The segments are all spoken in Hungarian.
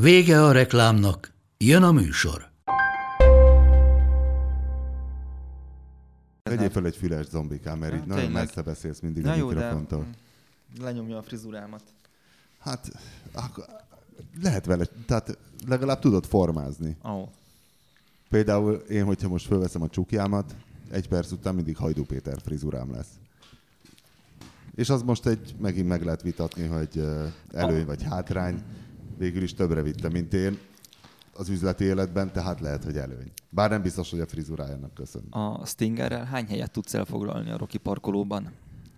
Vége a reklámnak, jön a műsor. Vegyél fel egy füles zombikám, mert Ja, így nagyon messze beszélsz mindig Na a jó, de mikrofontól. mm, lenyomja a frizurámat. Hát, akkor lehet vele, tehát legalább tudod formázni. Oh. Például én, hogyha most fölveszem a csukjámat, egy perc után mindig Hajdú Péter frizurám lesz. És az most egy, megint meg lehet vitatni, hogy előny vagy hátrány. Végül is többre vitte, mint én az üzleti életben, tehát lehet, hogy előny. Bár nem biztos, hogy a frizurájának köszön. A Stingerrel hány helyet tudsz elfoglalni a Rocky parkolóban?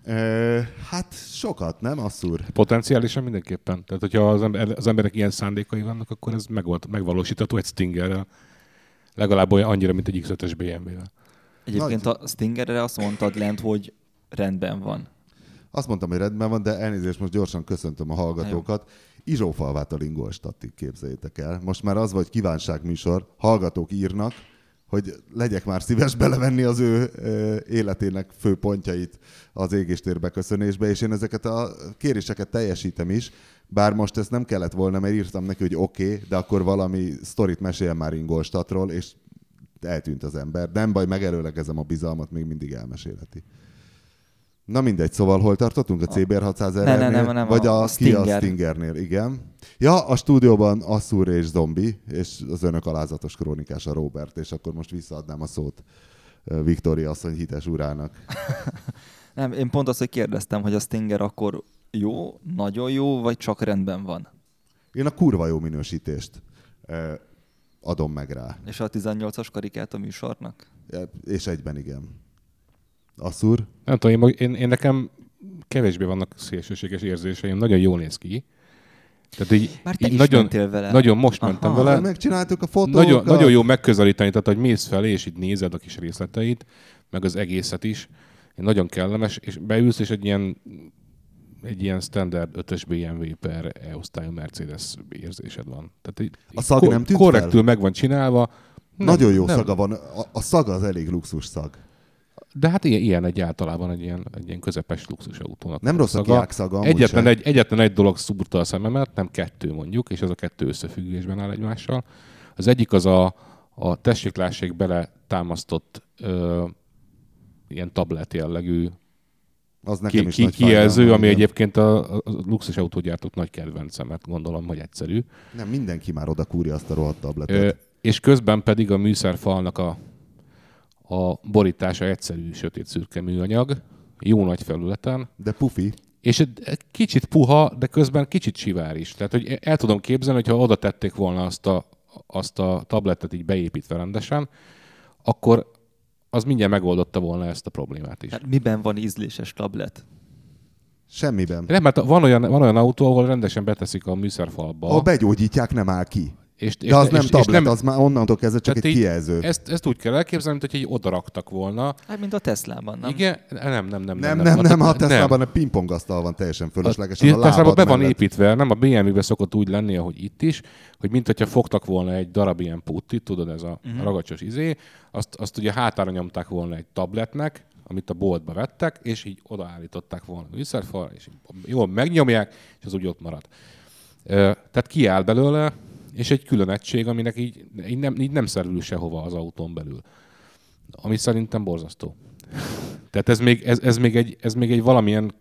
Ö, hát sokat, nem, Asszúr? Potenciálisan mindenképpen. Tehát, hogyha az, ember, az emberek ilyen szándékai vannak, akkor ez megvolt, megvalósítható egy Stingerrel. Legalább olyan annyira, mint egy X5-es BMW-vel. Egyébként a Stingerre azt mondtad lent, hogy rendben van. Azt mondtam, hogy rendben van, de elnézést, most gyorsan köszöntöm a hallgatókat. Izsófalvát a Lingolstattig képzeljétek el. Most már az vagy kívánságműsor, hallgatók írnak, hogy legyek már szíves belevenni az ő életének fő pontjait az égéstérbe köszönésbe, és én ezeket a kéréseket teljesítem is, bár most ezt nem kellett volna, mert írtam neki, hogy oké, okay, de akkor valami sztorit meséljen már Ingolstadtról, és eltűnt az ember. Nem baj, megelőlegezem a bizalmat, még mindig elmesélheti. Na mindegy, szóval hol tartottunk? A CBR 600 Ne, ne, nem, nem, Vagy a- a, Stinger. Stingernél, igen. Ja, a stúdióban Asszúr és Zombi, és az önök alázatos krónikás a Robert, és akkor most visszaadnám a szót Viktória asszony hites urának. Nem, én pont azt, hogy kérdeztem, hogy a Stinger akkor jó, nagyon jó, vagy csak rendben van. Én a kurva jó minősítést adom meg rá. És a 18-as karikát a műsornak? És egyben igen. Asszúr? Nem tudom, én, én, én nekem kevésbé vannak szélsőséges érzéseim, nagyon jól néz ki. Tehát így, Már te így is nagyon, vele. nagyon most mentem Aha. vele. Megcsináltuk a fotókat. Nagyon, nagyon jó megközelíteni, tehát hogy mész felé, és így nézed a kis részleteit, meg az egészet is. Nagyon kellemes, és beülsz, és egy ilyen egy ilyen standard 5-ös BMW per E-osztályú Mercedes érzésed van. Tehát így, A szag ko- nem tűnt Korrektül fel? meg van csinálva. Nem, Nagyon jó nem. szaga van. A, a szaga az elég luxus szag. De hát ilyen, ilyen egy általában egy ilyen, egy ilyen közepes luxus autónak. Nem rossz a kiák szaga, Egyetlen egy, egyetlen egy dolog szúrta a szememet, nem kettő mondjuk, és ez a kettő összefüggésben áll egymással. Az egyik az a, a tessék-lássék bele támasztott ö, ilyen tablet jellegű Az nekem ki, is ki, nagy kijelző, fájdalom, ami igen. egyébként a, a luxus autógyártók nagy kedvence, mert gondolom, hogy egyszerű. Nem, mindenki már oda kúrja azt a rohadt tabletet. Ö, és közben pedig a műszerfalnak a, a borítása egyszerű, sötét szürke műanyag, jó nagy felületen, De pufi. és egy kicsit puha, de közben kicsit sivár is. Tehát, hogy el tudom képzelni, hogyha oda tették volna azt a, azt a tabletet így beépítve rendesen, akkor az mindjárt megoldotta volna ezt a problémát is. Hát miben van ízléses tablet? Semmiben. Nem, mert van olyan, van olyan autó, ahol rendesen beteszik a műszerfalba. Ha begyógyítják, nem áll ki. És, De az nem tablet, nem, az már onnantól kezdve csak egy így kijelző. Ezt, ezt úgy kell elképzelni, mint hogy így odaraktak volna. Hát mint a Teslában, nem? Igen, nem, nem, nem. Nem, nem, nem, a Teslában a pingpongasztal van teljesen fölöslegesen. A A Teslában lábad be van mellett. építve, nem a BMW-be szokott úgy lenni, ahogy itt is, hogy mint hogyha fogtak volna egy darab ilyen puttit, tudod, ez a uh-huh. ragacsos izé, azt, azt ugye hátára nyomták volna egy tabletnek, amit a boltba vettek, és így odaállították volna a műszerfal, és jól megnyomják, és az úgy ott marad. Tehát kiáll belőle, és egy külön egység, aminek így, így, nem, így nem szerül sehova az autón belül. Ami szerintem borzasztó. Tehát ez még, ez, ez, még egy, ez még egy valamilyen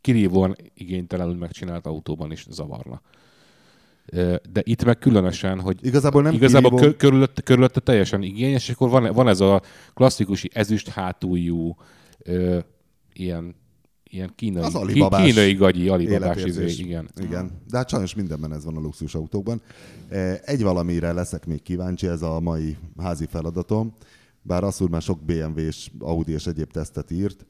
kirívóan igénytelenül megcsinált autóban is zavarna. De itt meg különösen, hogy Igazából nem igazából kirívó. kö- körülötte, körülötte teljesen igényes, és akkor van, van ez a klasszikusi ezüst hátújú, ö, ilyen, ilyen kínai, Az alibabás kínai gagyi alibabás izé, igen. Igen. De hát sajnos mindenben ez van a luxus autókban. Eh, Egy valamire leszek még kíváncsi, ez a mai házi feladatom. Bár Asszúr már sok BMW-s, Audi és egyéb tesztet írt.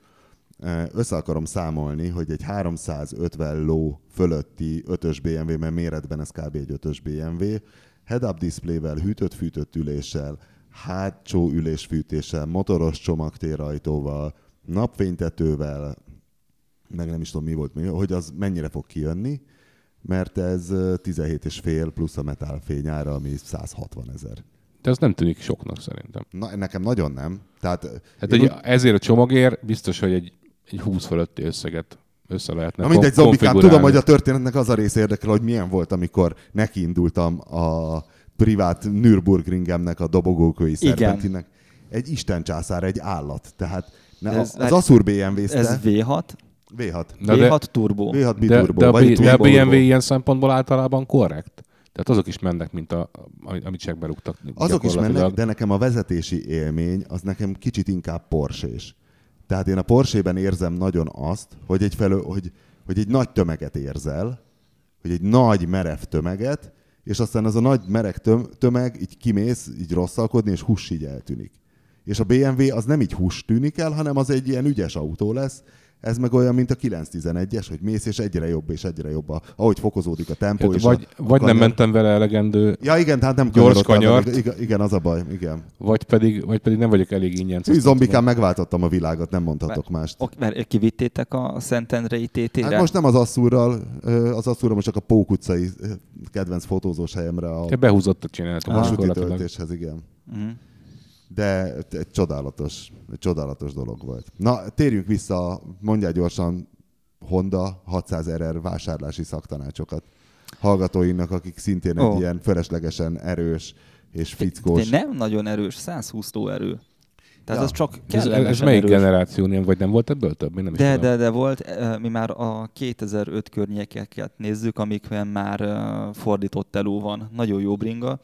össze akarom számolni, hogy egy 350 ló fölötti 5-ös BMW, mert méretben ez kb. egy 5-ös BMW, head-up displayvel, hűtött-fűtött üléssel, hátsó ülésfűtéssel, motoros csomagtérajtóval, napfénytetővel, meg nem is tudom mi volt hogy az mennyire fog kijönni, mert ez 17,5 plusz a metálfény ára, ami 160 ezer. De az nem tűnik soknak szerintem. Na, nekem nagyon nem. Tehát, hát úgy... ezért a csomagért biztos, hogy egy, egy 20 fölötti összeget össze lehetne Na mindegy, zombikám, tudom, hogy a történetnek az a rész érdekel, hogy milyen volt, amikor nekiindultam a privát Nürburgringemnek, a dobogókői szerpentinnek. Egy Isten császár, egy állat. Tehát ne, ez, az Assur BMW-zte. Ez V6? V6. Na V6 de, turbo. V6 biturbo. De, de, a, de a BMW ilyen szempontból általában korrekt? Tehát azok is mennek, mint a, amit csak berúgtak. Azok is mennek, de nekem a vezetési élmény az nekem kicsit inkább porsés. Tehát én a Porsche-ben érzem nagyon azt, hogy egy, felő, hogy, hogy egy nagy tömeget érzel, hogy egy nagy merev tömeget, és aztán az a nagy mereg tömeg így kimész, így rosszalkodni, és hús így eltűnik. És a BMW az nem így hús tűnik el, hanem az egy ilyen ügyes autó lesz, ez meg olyan, mint a 911-es, hogy mész, és egyre jobb és egyre jobb, ahogy fokozódik a tempó. Hát, és vagy a, a vagy kanyar... nem mentem vele elegendő Ja, igen, tehát nem gyors kanyart. Igen, igen, az a baj, igen. Vagy pedig, vagy pedig nem vagyok elég ingyen. Hű, zombikán megváltottam a világot, nem mondhatok mert, mást. Ok, mert kivittétek a Szentendrei tétére? Hát most nem az Asszúrral, az Asszúrral most csak a Pók utcai kedvenc fotózós helyemre. A... Te behúzott a csinálatom. A töltéshez, igen. Uh-huh de egy csodálatos, egy csodálatos dolog volt. Na, térjünk vissza, mondjál gyorsan Honda 600 RR vásárlási szaktanácsokat hallgatóinak, akik szintén oh. egy ilyen feleslegesen erős és fickós. De nem nagyon erős, 120 erő. Tehát ja. az csak ez, ez melyik erős. generáció, nem, vagy nem volt ebből több? nem de, de, de volt. Mi már a 2005 környékeket nézzük, amikben már fordított elő van. Nagyon jó bringa.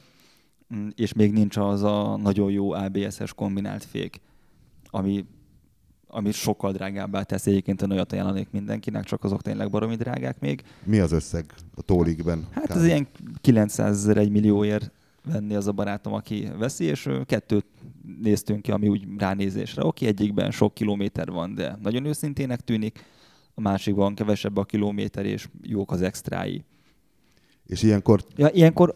Mm, és még nincs az a nagyon jó ABS-es kombinált fék, ami, ami sokkal drágábbá tesz egyébként a olyat ajánlanék mindenkinek, csak azok tényleg baromi drágák még. Mi az összeg a tólikben? Hát ez ilyen 900 ezer, egy millióért venni az a barátom, aki veszi, és kettőt néztünk ki, ami úgy ránézésre. Oké, egyikben sok kilométer van, de nagyon őszintének tűnik, a másikban kevesebb a kilométer, és jók az extrái. És ilyenkor... Ja, ilyenkor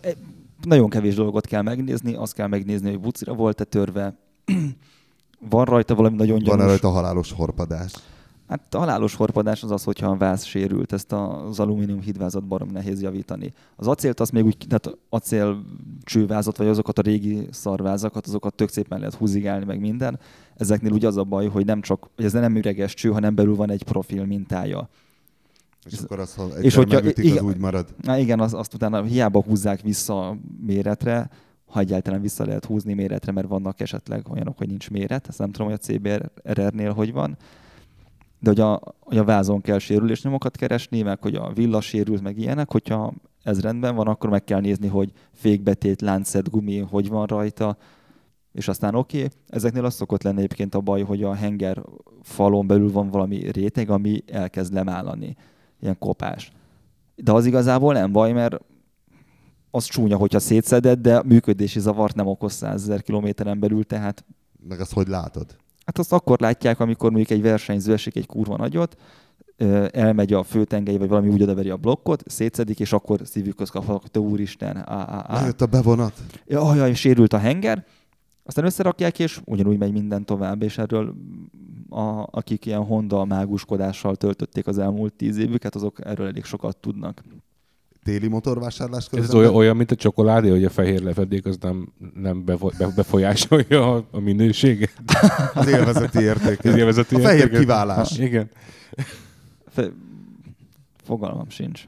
nagyon kevés dolgot kell megnézni, azt kell megnézni, hogy bucira volt-e törve, van rajta valami nagyon gyanús. Van rajta halálos horpadás? Hát a halálos horpadás az az, hogyha a váz sérült, ezt az alumínium hídvázat barom nehéz javítani. Az acélt az még úgy, tehát acél csővázat, vagy azokat a régi szarvázakat, azokat tök szépen lehet húzigálni, meg minden. Ezeknél ugye az a baj, hogy nem csak, hogy ez nem üreges cső, hanem belül van egy profil mintája. És akkor az, ha és hogyha, megütik, igen, az úgy marad. Na igen, az, azt utána hiába húzzák vissza méretre, ha egyáltalán vissza lehet húzni méretre, mert vannak esetleg olyanok, hogy nincs méret, ezt nem tudom, hogy a CBRR-nél hogy van, de hogy a, hogy a vázon kell sérülésnyomokat keresni, meg hogy a villa sérült, meg ilyenek, hogyha ez rendben van, akkor meg kell nézni, hogy fékbetét, láncet, gumi, hogy van rajta, és aztán oké, okay, ezeknél az szokott lenni egyébként a baj, hogy a henger falon belül van valami réteg, ami elkezd lemállani ilyen kopás. De az igazából nem baj, mert az csúnya, hogyha szétszeded, de működési zavart nem okoz 100 ezer kilométeren belül, tehát... Meg azt hogy látod? Hát azt akkor látják, amikor mondjuk egy versenyző esik egy kurva nagyot, elmegy a főtengely, vagy valami úgy odaveri a blokkot, szétszedik, és akkor szívük köz kapnak, te úristen, á, á, á. Jött a bevonat. Ja, jaj, sérült a henger, aztán összerakják, és ugyanúgy megy minden tovább, és erről a, akik ilyen Honda máguskodással töltötték az elmúlt tíz évüket, azok erről elég sokat tudnak. Téli motorvásárlás közben? Ez olyan, olyan, mint a csokoládé, hogy a fehér lefedék az nem, nem befolyásolja a, a minőséget. Az élvezeti érték. Az élvezeti a fehér kiválás. Ha, igen. Fe... Fogalmam sincs.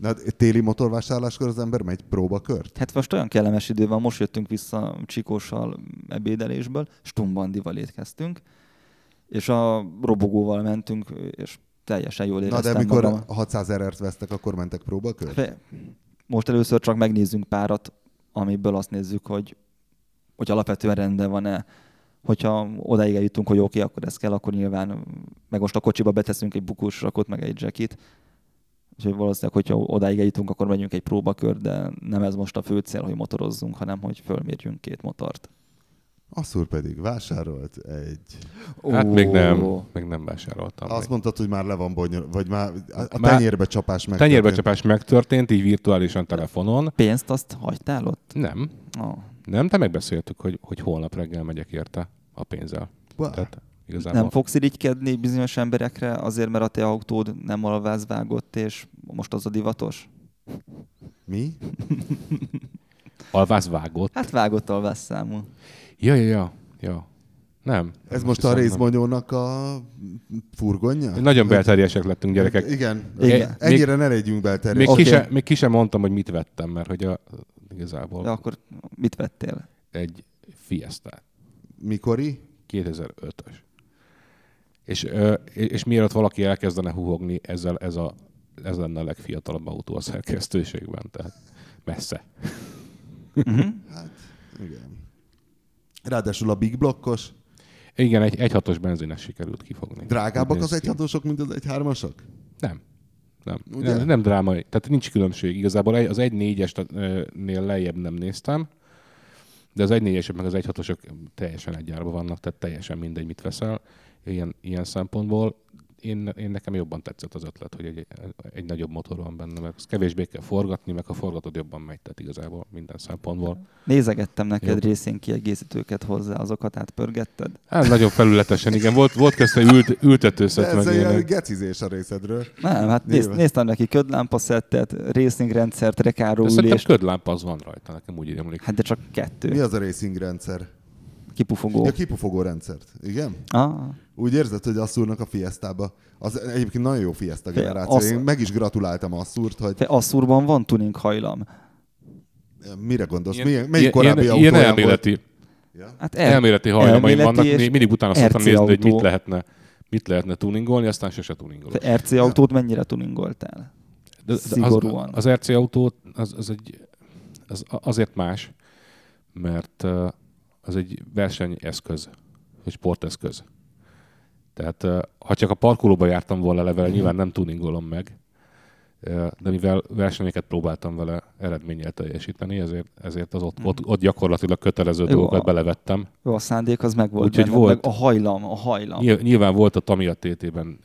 Na, téli motorvásárláskor az ember megy próbakört? Hát most olyan kellemes idő van, most jöttünk vissza Csikóssal ebédelésből, Stumbandival étkeztünk, és a robogóval mentünk, és teljesen jól éreztem Na de mikor magam. 600 erert vesztek, akkor mentek próbakört? Most először csak megnézzünk párat, amiből azt nézzük, hogy, hogy alapvetően rendben van-e. Hogyha odáig eljutunk, hogy oké, okay, akkor ez kell, akkor nyilván meg most a kocsiba beteszünk egy bukósrakot, meg egy jackit, Úgyhogy valószínűleg, hogyha odáig eljutunk, akkor megyünk egy próbakör, de nem ez most a fő cél, hogy motorozzunk, hanem hogy fölmérjünk két motort. Asszúr pedig vásárolt egy... Hát még nem, Ó. még nem vásároltam. Azt még. mondtad, hogy már le van bonyol, vagy már a, a Már- tenyérbe csapás meg. Tenyérbecsapás megtörtént, így virtuálisan telefonon. Pénzt azt hagytál ott? Nem, Oh. nem, de megbeszéltük, hogy, hogy holnap reggel megyek érte a pénzzel. Tehát igazából Nem fogsz irigykedni bizonyos emberekre azért, mert a te autód nem alvázvágott, és most az a divatos? Mi? alvász vágott. Hát vágott alvázszámú. Ja, ja, ja, ja. Nem. Ez most a részmonyónak a furgonja? Nagyon belterjesek lettünk gyerekek. Igen. Igen. Ennyire ne legyünk belterjesek. Még, Oké. ki se, még ki sem mondtam, hogy mit vettem, mert hogy a, igazából De akkor mit vettél? egy fiesta Mikori? 2005-ös. És, és mielőtt valaki elkezdene huhogni, ezzel ez, a, ez lenne a legfiatalabb autó a szerkesztőségben, tehát messze. Hát, igen. Ráadásul a Big Blokkos. Igen, egy, egy hatos benzines sikerült kifogni. Drágábbak az néz ki. egyhatosok, mint az egyhármasok? Nem. Nem. Ugye? nem, nem drámai. Tehát nincs különbség. Igazából egy- az 1.4-esnél lejjebb nem néztem, de az 1.4-esek meg az 1.6-osok teljesen egy árban vannak, tehát teljesen mindegy, mit veszel ilyen, ilyen szempontból. Én, én nekem jobban tetszett az ötlet, hogy egy, egy nagyobb motor van benne, mert kevésbé kell forgatni, meg ha forgatod jobban megy, tehát igazából minden szempontból. Nézegettem neked Jobb. részén kiegészítőket hozzá, azokat átpörgetted? Hát nagyon felületesen, igen. Volt, volt közte ült, ültetőszet, ez meg egy ilyen gecizés a részedről. Nem, hát néz, néztem neki ködlámpaszettet, racing rendszert, rekáró De szerintem ülést. ködlámpa az van rajta, nekem úgy emlék. Hát de csak kettő. Mi az a racing rendszer? Kipufogó. Ja, kipufogó rendszert. Igen? Ah, Úgy érzed, hogy Asszúrnak a Fiestába, az egyébként nagyon jó Fiesta Fe- generáció. az- Én meg is gratuláltam Asszúrt, hogy te Asszurban van tuning hajlam. mire gondolsz, Ilyen- milyen, melyik ilyen- korábbi ilyen, autó ilyen elméleti, volt? Ja? Hát el, elméleti elméleti vannak, mindig utána szoktam nézni, hogy mit autó. lehetne, mit lehetne tuningolni, aztán sose tuningolok. Te RC autót mennyire tuningoltál? De, de szigorúan. Az, az RC autó az, az, egy, az azért más, mert uh, az egy versenyeszköz, egy sporteszköz. Tehát ha csak a parkolóba jártam volna le vele, nyilván nem tuningolom meg, de mivel versenyeket próbáltam vele eredménnyel teljesíteni, ezért, ezért az ott, ott, ott gyakorlatilag kötelező Jó. dolgokat belevettem. Jó, a szándék az meg volt Úgyhogy volt. meg a hajlam, a hajlam. Nyilv- Nyilván volt a Tamiya TT-ben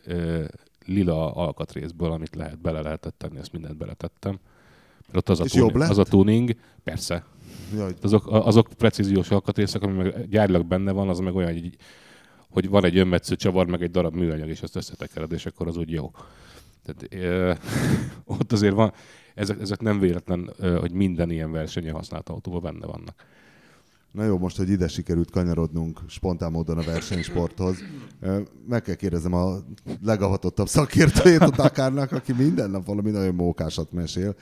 lila alkatrészből, amit lehet, bele lehetett tenni, ezt mindent beletettem. Mert ott az a, tuning, jobb lett? az a tuning, persze. Jaj, Azok, azok precíziós alkatrészek, ami meg gyárilag benne van, az meg olyan, hogy, hogy van egy önmetsző csavar, meg egy darab műanyag, és azt összetekered, és akkor az úgy jó. Tehát, ö, ott azért van, ezek, ezek nem véletlen, ö, hogy minden ilyen versenye használt autóban benne vannak. Na jó, most, hogy ide sikerült kanyarodnunk spontán módon a versenysporthoz, meg kell kérdezem a legavatottabb szakértőjét a Dakarnak, aki minden nap valami nagyon mókásat mesél,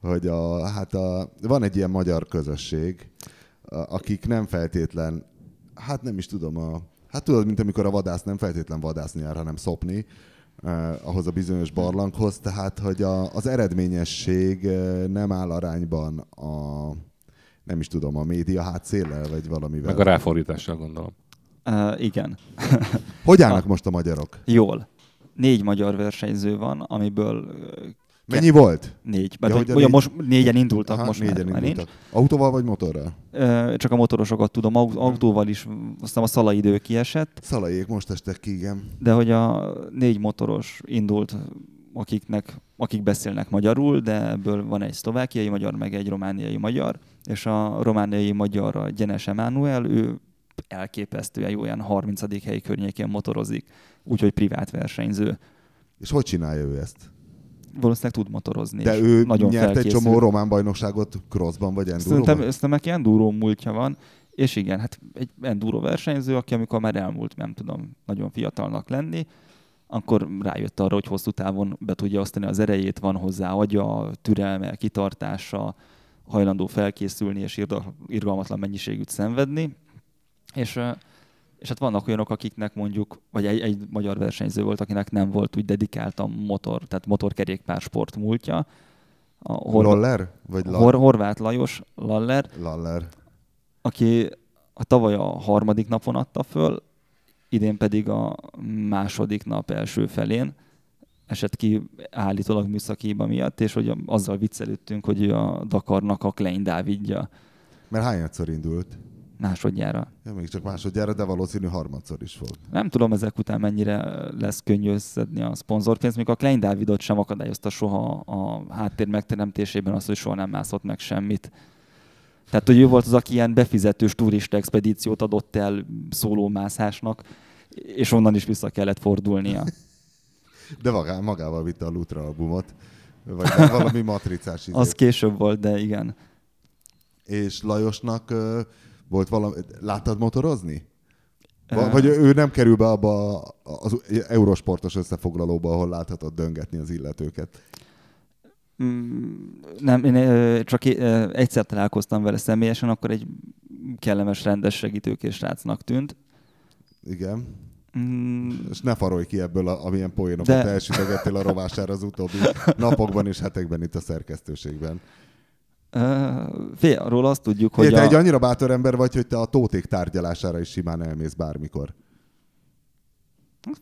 hogy a, hát a, van egy ilyen magyar közösség, a- akik nem feltétlen, hát nem is tudom, a, hát tudod, mint amikor a vadász nem feltétlen vadászni jár, hanem szopni, eh, ahhoz a bizonyos barlanghoz, tehát hogy a, az eredményesség eh, nem áll arányban a, nem is tudom, a média hátszéllel, vagy valamivel. Meg a ráfordítással gondolom. Uh, igen. Hogy állnak most a magyarok? Jól. Négy magyar versenyző van, amiből Mennyi volt? négy. Ja, Ja, hogy ugye négy- most négyen indultak, Aha, most négyen már, már nincs. indultak. Autóval vagy motorral? Ö, Csak a motorosokat tudom, au- autóval is, aztán a szalai idő kiesett, Szalaiék most estek ki, igen. de hogy a négy motoros indult, akiknek, akik beszélnek magyarul, de ebből van egy szlovákiai magyar, meg egy romániai magyar, és a romániai magyar a Gyenes Emmanuel, ő elképesztően jó, olyan 30. hely környékén motorozik, úgyhogy privát versenyző. És hogy csinálja ő ezt? Valószínűleg tud motorozni. De ő nagyon nyert egy felkészül. csomó román bajnokságot crossban vagy Szerintem, enduróban? szerintem neki enduro múltja van, és igen, hát egy enduro versenyző, aki amikor már elmúlt, nem tudom, nagyon fiatalnak lenni, akkor rájött arra, hogy hosszú távon be tudja osztani az erejét, van hozzá agya, türelme, kitartása, hajlandó felkészülni és irgalmatlan mennyiségűt szenvedni. És, és hát vannak olyanok, akiknek mondjuk, vagy egy, egy magyar versenyző volt, akinek nem volt úgy dedikáltan motor, tehát motorkerékpár sport múltja. A Horvá- Loller? Vagy la- Hor- Horváth Lajos Laller, Laller. aki a tavaly a harmadik napon adta föl, idén pedig a második nap első felén esett ki állítólag műszakiba miatt, és hogy azzal viccelődtünk, hogy ő a Dakarnak a Klein Dávidja. Mert hányadszor indult? Másodjára. Ja, még csak másodjára, de valószínű harmadszor is fog. Nem tudom ezek után mennyire lesz könnyű összedni a szponzorpénzt, még a Klein Dávidot sem akadályozta soha a háttér megteremtésében az, hogy soha nem mászott meg semmit. Tehát, hogy ő volt az, aki ilyen befizetős turista expedíciót adott el szólómászásnak, és onnan is vissza kellett fordulnia. De magá, magával vitte a Lutra albumot, vagy valami matricás izé. Az később volt, de igen. És Lajosnak volt valami... Láttad motorozni? Vagy ő nem kerül be abba az eurosportos összefoglalóba, ahol láthatod döngetni az illetőket. Mm, Nem, én csak egyszer találkoztam vele személyesen, akkor egy kellemes, rendes segítőkés srácnak tűnt. Igen. Mm, És ne farolj ki ebből, a, amilyen poénokat De... elsütögettél a rovására az utóbbi napokban és hetekben itt a szerkesztőségben. Fél, róla azt tudjuk, Hogy hogy te a... egy annyira bátor ember vagy, hogy te a tóték tárgyalására is simán elmész bármikor.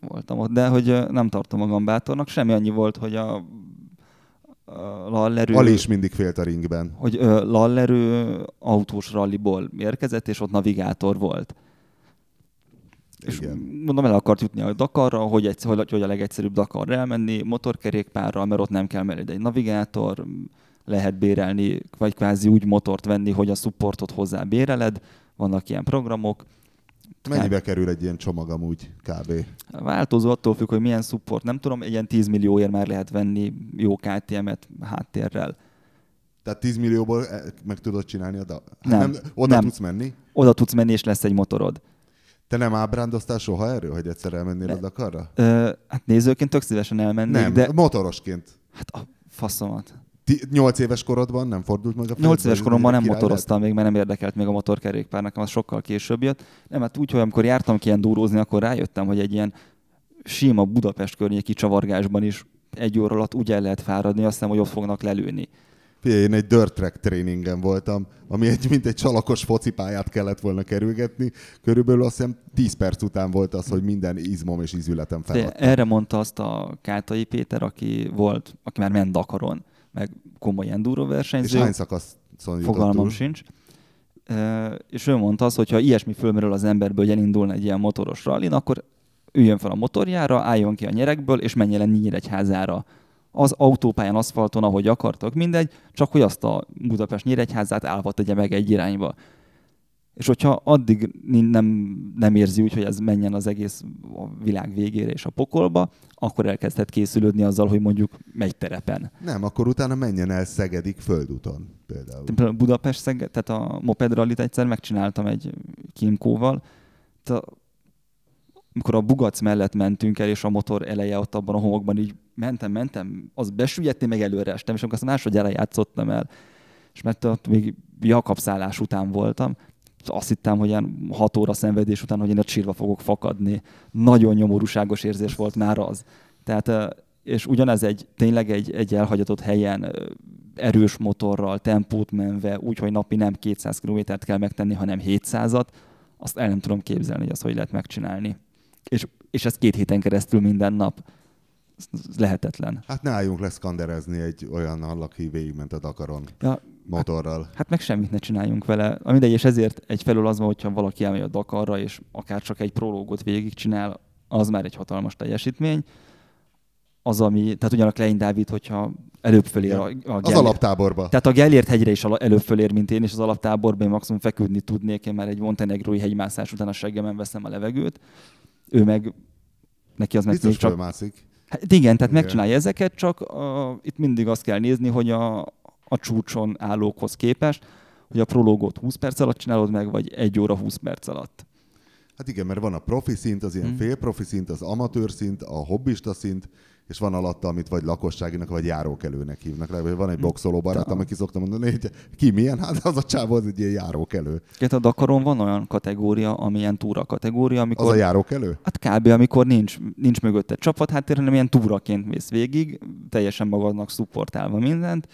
Voltam ott, de hogy nem tartom magam bátornak. Semmi annyi volt, hogy a, lallerő... Ali is mindig félt a ringben. hogy ö, lallerő autós ralliból érkezett, és ott navigátor volt. És Igen. mondom, el akart jutni a Dakarra, hogy, egy, hogy, hogy a legegyszerűbb Dakarra elmenni, motorkerékpárral, mert ott nem kell mellé egy navigátor, lehet bérelni, vagy kvázi úgy motort venni, hogy a supportot hozzá béreled, vannak ilyen programok. Mennyibe kerül egy ilyen csomag amúgy kb? Változó attól függ, hogy milyen support. Nem tudom, egy ilyen 10 millióért már lehet venni jó KTM-et háttérrel. Tehát 10 millióból e- meg tudod csinálni a da- Nem. Oda Nem. tudsz menni? Oda tudsz menni, és lesz egy motorod. Te nem ábrándoztál soha erről, hogy egyszer elmennél Ne. a Dakarra? Ö, hát nézőként tök szívesen elmennék, Nem, de motorosként. hát a faszomat. 8 éves korodban nem fordult meg a fejedbe, 8 éves koromban nem motoroztam még, mert nem érdekelt még a motorkerékpár, nekem az sokkal később jött. Nem, hát úgy, hogy amikor jártam ki ilyen dúrózni, akkor rájöttem, hogy egy ilyen sima Budapest környéki csavargásban is egy óra alatt úgy el lehet fáradni, azt hiszem, hogy ott fognak lelőni. Figyelj, én egy dirt track tréningen voltam, ami egy, mint egy csalakos focipályát kellett volna kerülgetni. Körülbelül azt hiszem 10 perc után volt az, hogy minden izmom és ízületem De feladt. erre mondta azt a Kátai Péter, aki volt, aki már ment Dakaron, meg komoly enduro És versenyző. hány szakaszon Fogalmam túl? sincs. E, és ő mondta azt, hogy ha ilyesmi fölmerül az emberből, hogy elindulna egy ilyen motoros rallin, akkor üljön fel a motorjára, álljon ki a nyerekből, és menjen le Nyíregyházára. Az autópályán, aszfalton, ahogy akartok, mindegy, csak hogy azt a Budapest Nyíregyházát állva tegye meg egy irányba. És hogyha addig nem, nem érzi úgy, hogy ez menjen az egész a világ végére és a pokolba, akkor elkezdhet készülődni azzal, hogy mondjuk megy terepen. Nem, akkor utána menjen el Szegedik földúton például. Például Budapest Szeged, tehát a Moped Rallyt egyszer megcsináltam egy Kimkóval. Tehát amikor a Bugac mellett mentünk el, és a motor eleje ott abban a homokban így mentem, mentem, az besüllyedni, meg előre estem, és amikor azt másodjára játszottam el, és mert ott még Jakab szállás után voltam, azt hittem, hogy ilyen hat óra szenvedés után, hogy én a csírva fogok fakadni. Nagyon nyomorúságos érzés volt már az. Tehát, és ugyanez egy, tényleg egy, egy elhagyatott helyen erős motorral, tempót menve, úgyhogy napi nem 200 kilométert kell megtenni, hanem 700-at, azt el nem tudom képzelni, hogy azt hogy lehet megcsinálni. És, és ez két héten keresztül minden nap. Lehetetlen. Hát ne álljunk leszkanderezni egy olyan aki végigment a Dakaron Ja, motorral. Hát meg semmit ne csináljunk vele. A mindegy, és ezért egyfelől az van, hogyha valaki elmegy a Dakarra, és akár csak egy prológot végigcsinál, az már egy hatalmas teljesítmény. Az, ami, tehát ugyanak Klein Dávid, hogyha előbb fölér a, a Az Gellért- alaptáborba. Tehát a Gellért hegyre is előbb fölér, mint én, és az alaptáborban én maximum feküdni tudnék, én már egy montenegrói hegymászás után a seggemen veszem a levegőt. Ő meg, neki az meg Biztos még csak fölmászik. Hát igen, tehát Igen. megcsinálja ezeket, csak uh, itt mindig azt kell nézni, hogy a, a csúcson állókhoz képest, hogy a prológot 20 perc alatt csinálod meg, vagy 1 óra 20 perc alatt. Hát igen, mert van a profi szint, az ilyen Hmm. félprofi szint, az amatőr szint, a hobbista szint, és van alatta, amit vagy lakosságinak, vagy járókelőnek hívnak. Legalább van egy boxoló barátom, aki szokta mondani, hogy ki milyen, hát az a csávó az egy ilyen járókelő. Tehát a Dakaron van olyan kategória, ami ilyen túra kategória, amikor... Az a járókelő? Hát kb. amikor nincs, nincs mögötte csapatháttér, hanem ilyen túraként mész végig, teljesen magadnak szupportálva mindent.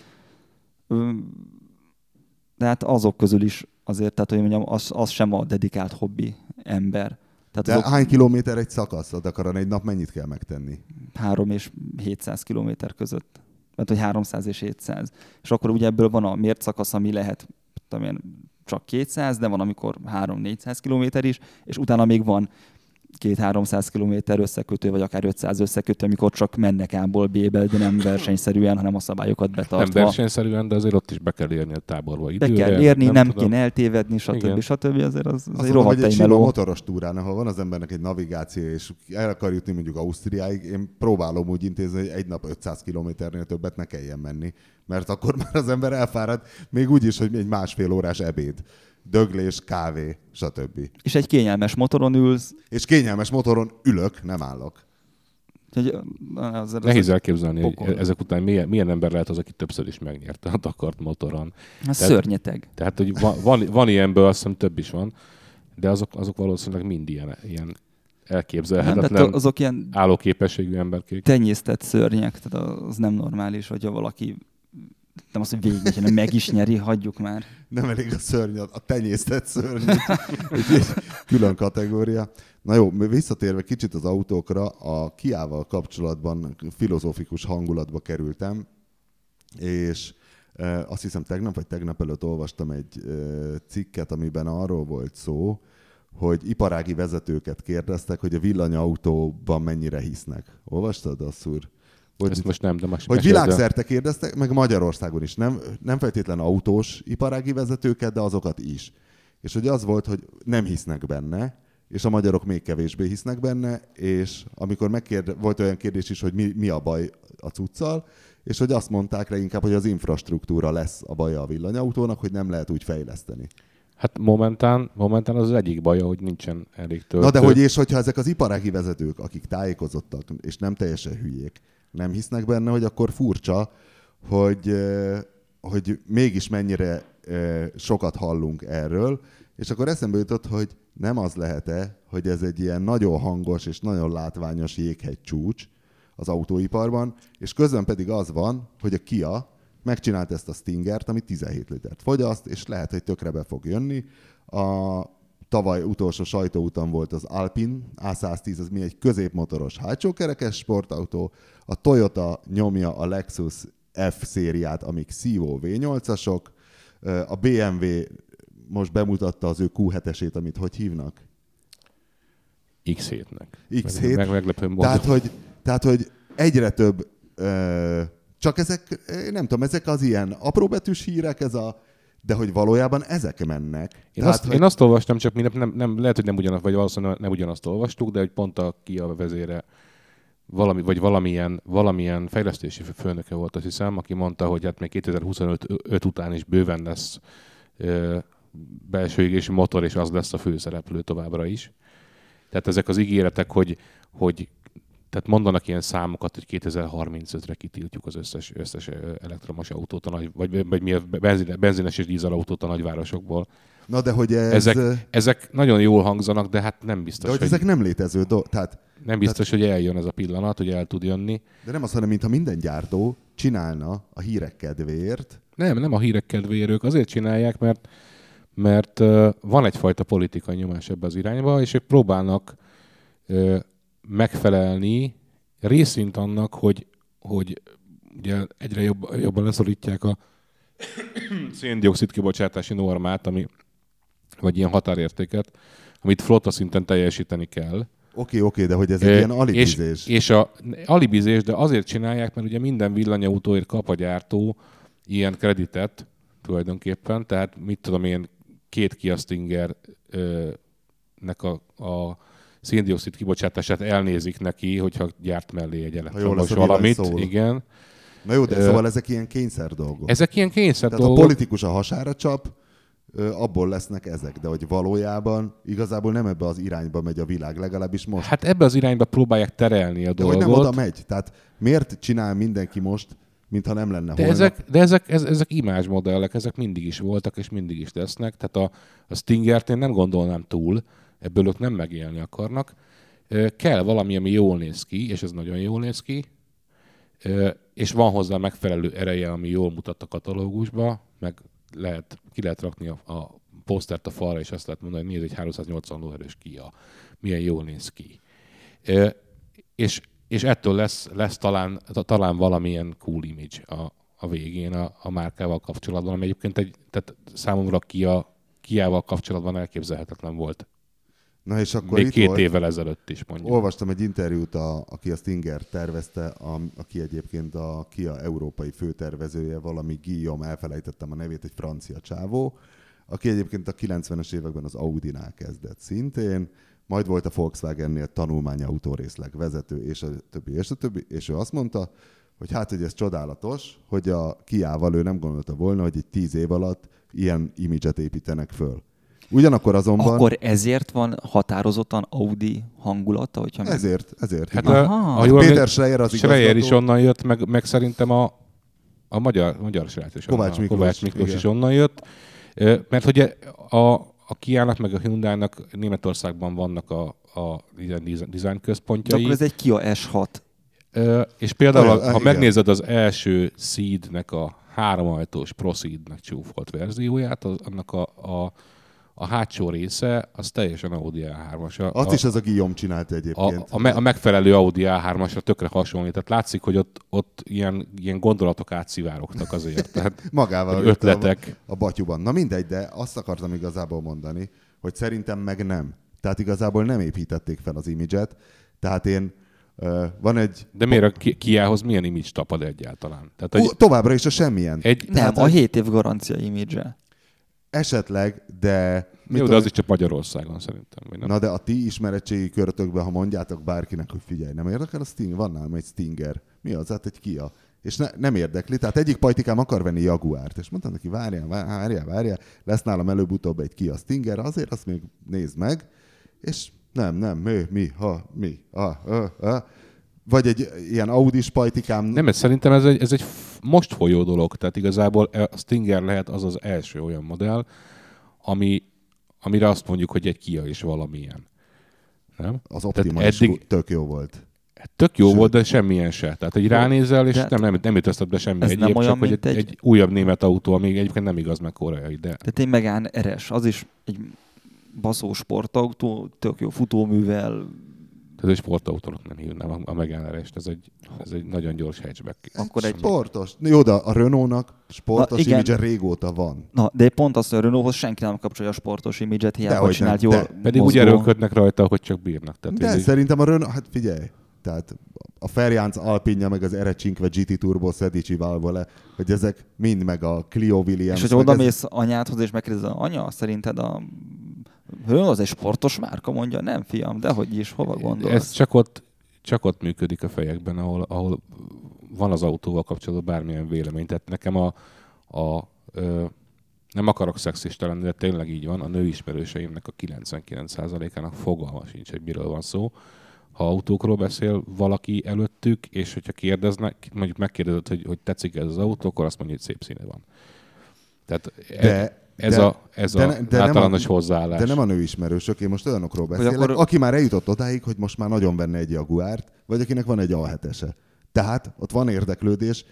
De hát azok közül is azért, tehát hogy mondjam, az, az sem a dedikált hobbi ember. Tehát De azok hány kilométer egy szakasz a Dakaron? Egy nap mennyit kell megtenni? 3 és 700 kilométer között. Tehát, hogy 300 és 700. És akkor ugye ebből van a mért szakasz, ami lehet tudom én, csak 200, de van, amikor 3-400 km is, és utána még van 2-300 km összekötő, vagy akár 500 összekötő, amikor csak mennek A-ból B-be, de nem versenyszerűen, hanem a szabályokat betartva. Nem versenyszerűen, de azért ott is be kell érni a táborba időre. Be kell érni, nem, nem kéne eltévedni, stb. Igen. stb. Azért az, az Azt egy rohadt egy sima motoros túrán, ahol van az embernek egy navigáció, és el akar jutni mondjuk Ausztriáig, én próbálom úgy intézni, hogy egy nap 500 kilométernél többet ne kelljen menni, mert akkor már az ember elfárad, még úgy is, hogy egy másfél órás ebéd, döglés, kávé, stb. És egy kényelmes motoron ülsz, És kényelmes motoron ülök, nem állok. hogy az, az, Nehéz elképzelni, pokol. hogy ezek után milyen, milyen ember lehet az, aki többször is megnyerte a Dakart motoron. Tehát- szörnyeteg. Tehát, hogy van, van, van ilyenből, azt hiszem több is van, de azok, azok valószínűleg mind ilyen, ilyen Nem, elképzelhetetlen tehát azok ilyen állóképességű emberkék. tenyésztett szörnyek, tehát az nem normális, hogyha valaki nem azt, hogy hanem meg is nyeri, hagyjuk már. Nem elég a szörny, a tenyésztett szörny. Külön kategória. Na jó, visszatérve kicsit az autókra, a Kiával kapcsolatban filozófikus hangulatba kerültem, és e, azt hiszem tegnap vagy tegnap előtt olvastam egy e, cikket, amiben arról volt szó, hogy iparági vezetőket kérdeztek, hogy a villanyautóban mennyire hisznek. Olvastad, Asszúr? Hogy Ezt most nem, de most hogy világszerte kérdeztek, meg Magyarországon is. Nem, nem feltétlen autós iparági vezetőket, de azokat is. És hogy az volt, hogy nem hisznek benne, és a magyarok még kevésbé hisznek benne, és amikor megkérde, volt olyan kérdés is, hogy mi, mi a baj a cuccal, és hogy azt mondták rá inkább, hogy az infrastruktúra lesz a baja a villanyautónak, hogy nem lehet úgy fejleszteni. Hát momentán, momentán az, az egyik baja, hogy nincsen elég töltő. Na de hogy és hogyha ezek az iparági vezetők, akik tájékozottak, és nem teljesen hülyék, nem hisznek benne, hogy akkor furcsa, hogy, hogy mégis mennyire sokat hallunk erről, és akkor eszembe jutott, hogy nem az lehet-e, hogy ez egy ilyen nagyon hangos és nagyon látványos jéghegy csúcs az autóiparban, és közben pedig az van, hogy a Kia megcsinált ezt a Stingert, ami 17 litert fogyaszt, és lehet, hogy tökre be fog jönni. A tavaly utolsó sajtóutam volt az Alpine A110, ez mi egy középmotoros hátsókerekes sportautó. A Toyota nyomja a Lexus F szériát, amik Szívó V8-asok. A BMW most bemutatta az ő Q7-esét, amit hogy hívnak? X7-nek. X7. Meg, meglepő módon. Tehát, hogy, tehát, hogy egyre több, ö, csak ezek, nem tudom, ezek az ilyen apróbetűs hírek, ez a, de hogy valójában ezek mennek. Én, Tehát, azt, hogy, én azt olvastam, csak mi nem, nem, nem, lehet, hogy nem ugyanaz, vagy valószínűleg nem ugyanazt olvastuk, de hogy pont a Kia vezére valami, vagy valamilyen, valamilyen fejlesztési főnöke volt, azt hiszem, aki mondta, hogy hát még 2025 öt után is bőven lesz ö, belső égési motor, és az lesz a főszereplő továbbra is. Tehát ezek az ígéretek, hogy, hogy tehát mondanak ilyen számokat, hogy 2035-re kitiltjuk az összes, összes elektromos autót, a nagy, vagy, vagy mi a benzine, benzines és dízelautót a nagyvárosokból. na de hogy ez, Ezek, ezek, nagyon jól hangzanak, de hát nem de biztos, hogy hogy, ezek nem létező dolgok. Tehát, nem biztos, hogy eljön ez a pillanat, hogy el tud jönni. de nem az, hanem mintha minden gyártó csinálna a hírek kedvéért, Nem, nem a hírek kedvéért, ők azért csinálják, mert, mert van egyfajta politikai nyomás ebbe az irányba, és ők próbálnak megfelelni részint annak, hogy, hogy ugye egyre jobb, jobban leszorítják a széndiokszid kibocsátási normát, ami, vagy ilyen határértéket, amit flotta szinten teljesíteni kell. Oké, oké, de hogy ez egy Ö, ilyen alibizés. És, és a alibizés, de azért csinálják, mert ugye minden villanyautóért kap a gyártó ilyen kreditet tulajdonképpen, tehát mit tudom én, két Kia Stinger nek a, a széndiokszid kibocsátását elnézik neki, hogyha gyárt mellé egy elektromos a valamit. szól. Igen. Na jó, de szóval ezek ilyen kényszer dolgok. Ezek ilyen kényszer Tehát a dolgok. politikus a hasára csap, abból lesznek ezek, de hogy valójában igazából nem ebbe az irányba megy a világ, legalábbis most. Hát ebbe az irányba próbálják terelni a de hogy dolgot. nem oda megy. Tehát miért csinál mindenki most, mintha nem lenne De holnap? ezek, de ezek, ez, ezek imázsmodellek, ezek mindig is voltak, és mindig is lesznek. Tehát a, a Stingert én nem gondolnám túl, ebből ők nem megélni akarnak. Kell valami, ami jól néz ki, és ez nagyon jól néz ki, és van hozzá megfelelő ereje, ami jól mutat a katalógusba, meg lehet, ki lehet rakni a, a posztert a falra, és azt lehet mondani, hogy nézd, egy 380 lóerős Kia, milyen jól néz ki. És, és ettől lesz, lesz talán, talán valamilyen cool image a, a végén a, a márkával kapcsolatban, ami egyébként egy, tehát számomra Kia, Kiával kapcsolatban elképzelhetetlen volt. Na és akkor Még itt két volt, évvel ezelőtt is mondjuk. olvastam egy interjút, a, aki a Stinger tervezte, a, aki egyébként a Kia európai főtervezője, valami Guillaume, elfelejtettem a nevét, egy francia csávó, aki egyébként a 90-es években az Audi-nál kezdett szintén, majd volt a Volkswagennél tanulmányautó-részleg vezető, és a többi, és a többi, és ő azt mondta, hogy hát, hogy ez csodálatos, hogy a Kiával ő nem gondolta volna, hogy egy tíz év alatt ilyen imidzset építenek föl. Ugyanakkor azonban... Akkor ezért van határozottan Audi hangulata, hogyha meg... Ezért, ezért. Hát igen. a, Aha. a jól Péter Schreier az Schreier is onnan jött, meg, meg szerintem a, a magyar, magyar srác is Kovács Miklós, Kovács Miklós igen. is onnan jött. Mert ugye a, a Kia-nak meg a Hyundai-nak Németországban vannak a, a design De központjai. akkor ez egy Kia S6. Ö, És például, Olyan, ha igen. megnézed az első Seed-nek a háromajtós Proceed-nek csúfolt verzióját, az, annak a, a, a hátsó része, az teljesen Audi A3-as. A, Azt a, is ez a Guillaume csinálta egyébként. a, a, me, a megfelelő Audi A3-asra tökre hasonlít. Tehát látszik, hogy ott, ott ilyen, ilyen gondolatok átszivárogtak azért. Tehát Magával ötletek. A, a batyuban. Na mindegy, de azt akartam igazából mondani, hogy szerintem meg nem. Tehát igazából nem építették fel az imidzset. Tehát én uh, van egy... de miért a Ki- Kiához milyen image tapad egyáltalán? Tehát Ú, egy, továbbra is a semmilyen. egy, Nem, Tehát, a hogy- 7 év garancia image Esetleg, de... mit jó, de az is csak Magyarországon szerintem. vagy Nem? Na de a ti ismeretségi körötökben, ha mondjátok bárkinek, hogy figyelj, nem érdekel a Stinger, van nálam egy Stinger. Mi az? Hát egy Kia. És ne, nem érdekli. Tehát egyik pajtikám akar venni Jaguárt, és mondtam neki, várjál, várjál, várjál, lesz nálam előbb-utóbb egy Kia Stinger, azért azt még nézd meg, és nem, nem, mi, mi, ha, mi, ha, ha, ha. Vagy egy ilyen Audis pajtikám. Nem, ez szerintem ez egy, ez egy most folyó dolog. Tehát igazából a Stinger lehet az az első olyan modell, ami, amire azt mondjuk, hogy egy Kia is valamilyen. Nem? Az Optima Tehát is eddig- tök jó volt. Tök jó Sőt. volt, de semmilyen se. Tehát egy ránézel, és De- nem, nem, nem jut be semmi Ez egyéb, nem csak olyan, hogy mint egy, egy- egy, újabb német autó, ami egyébként nem igaz, meg koreai, de Tehát én megán eres, az is egy baszó sportautó, tök jó futóművel, ez egy sportautónak nem hívnám a, a megállárest, ez egy, ez egy nagyon gyors hatchback. Akkor egy- Sportos. Jó, de a Renault-nak sportos image régóta van. Na, de pont azt, hogy a Renaulthoz senki nem kapcsolja a sportos imidzset, hiába csinált nem, jól de- Pedig úgy mozgó- erőlködnek rajta, hogy csak bírnak. Tehát De ez szerintem a Renault, hát figyelj, tehát a Ferjánc Alpinja, meg az Erecsinkve GT Turbo Sedici Valvole, hogy ezek mind meg a Clio Williams. És meg oda ez- mész anyádhoz, és megkérdezed, anya, szerinted a Renault az egy sportos márka? Mondja, nem fiam, de hogy is, hova gondolsz? Ez csak ott, csak ott működik a fejekben, ahol, ahol van az autóval kapcsolatban bármilyen vélemény. Tehát nekem a, a ö, nem akarok szexista lenni, de tényleg így van, a nőismerőseimnek a 99%-ának fogalma sincs, hogy miről van szó. Ha autókról beszél valaki előttük, és hogyha kérdeznek, mondjuk megkérdezed, hogy, hogy tetszik ez az autó, akkor azt mondja, hogy szép színe van. Tehát De- ez de- a, ez de a ne- de nem általános a- hozzáállás. De nem a nőismerősök, én most olyanokról beszélek, akkor- aki már eljutott odáig, hogy most már nagyon venne egy Jaguárt, vagy akinek van egy A7-ese. Tehát ott van érdeklődés,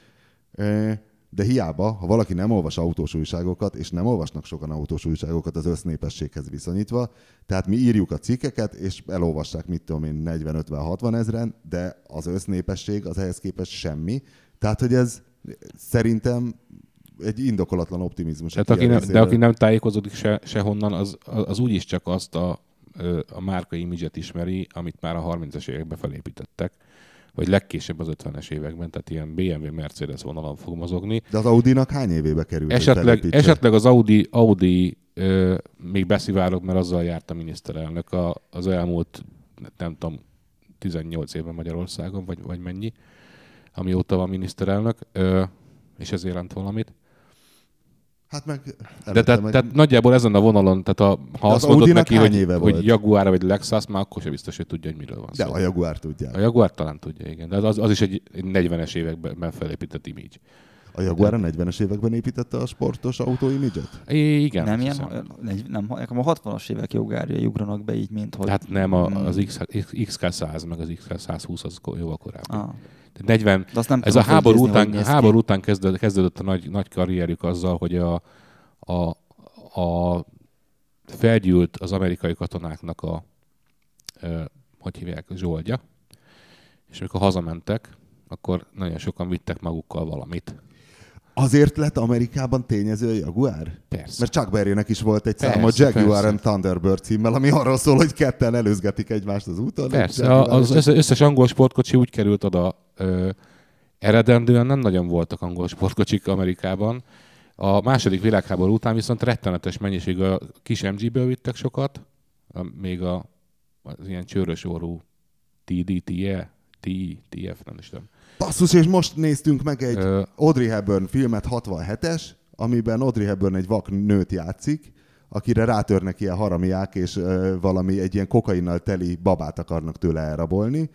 de hiába, ha valaki nem olvas autós újságokat, és nem olvasnak sokan autós újságokat az össznépességhez viszonyítva, tehát mi írjuk a cikkeket, és elolvassák, mit tudom én, 40-50-60 ezeren, de az össznépesség az ehhez képest semmi. Tehát, hogy ez szerintem egy indokolatlan optimizmus. Tehát aki nem, de aki nem tájékozódik se, sehonnan, az, az úgyis csak azt a, a márka imidzset ismeri, amit már a 30-as években felépítettek, vagy legkésőbb az 50-es években, tehát ilyen BMW, Mercedes vonalon fog mozogni. De az Audi-nak hány évébe került? Esetleg, esetleg az Audi, Audi ö, még beszivárog, mert azzal járt a miniszterelnök a, az elmúlt, nem tudom, 18 évben Magyarországon, vagy, vagy mennyi, amióta van miniszterelnök, ö, és ez jelent valamit. Hát meg... De tehát, meg... tehát nagyjából ezen a vonalon, tehát a, ha az azt mondod Audinak neki, hogy, éve hogy volt? Jaguar vagy Lexus, már akkor sem biztos, hogy tudja, hogy miről van De szó. a Jaguar tudja. A Jaguar talán tudja, igen. De az, az is egy egy 40-es években felépített image. A Jaguar a 40-es években építette a sportos autó imidzset? Igen. nem ilyen, nem, nekem a 60-as évek jogárjai ugranak be így, mint hogy... Hát nem, a, az X, XK100 meg az XK120 az jóval korábban. Ah, 40, de azt nem ez a háború fölidézni, után, háború után kezdődött, kezdődött a nagy, nagy karrierjük azzal, hogy a, a, a felgyűlt az amerikai katonáknak a, hogy hívják, zsoldja, és amikor hazamentek, akkor nagyon sokan vittek magukkal valamit. Azért lett Amerikában tényező a Jaguar? Persze. Mert Chuck Berrynek is volt egy Persze, száma Jaguar persze. and Thunderbird címmel, ami arról szól, hogy ketten előzgetik egymást az úton. Persze, Jaguar az és- össze- összes angol sportkocsi úgy került oda, ö, eredendően nem nagyon voltak angol sportkocsik Amerikában. A második világháború után viszont rettenetes mennyiség a kis MG-ből vittek sokat, a, még a, az ilyen csőrös orrú TD-TE, TI, TF, nem is tudom. Basszus, és most néztünk meg egy Ö, Audrey Hepburn filmet, 67-es, amiben Audrey Hepburn egy vak nőt játszik, akire rátörnek ilyen haramiák, és ö, valami egy ilyen kokainnal teli babát akarnak tőle elrabolni.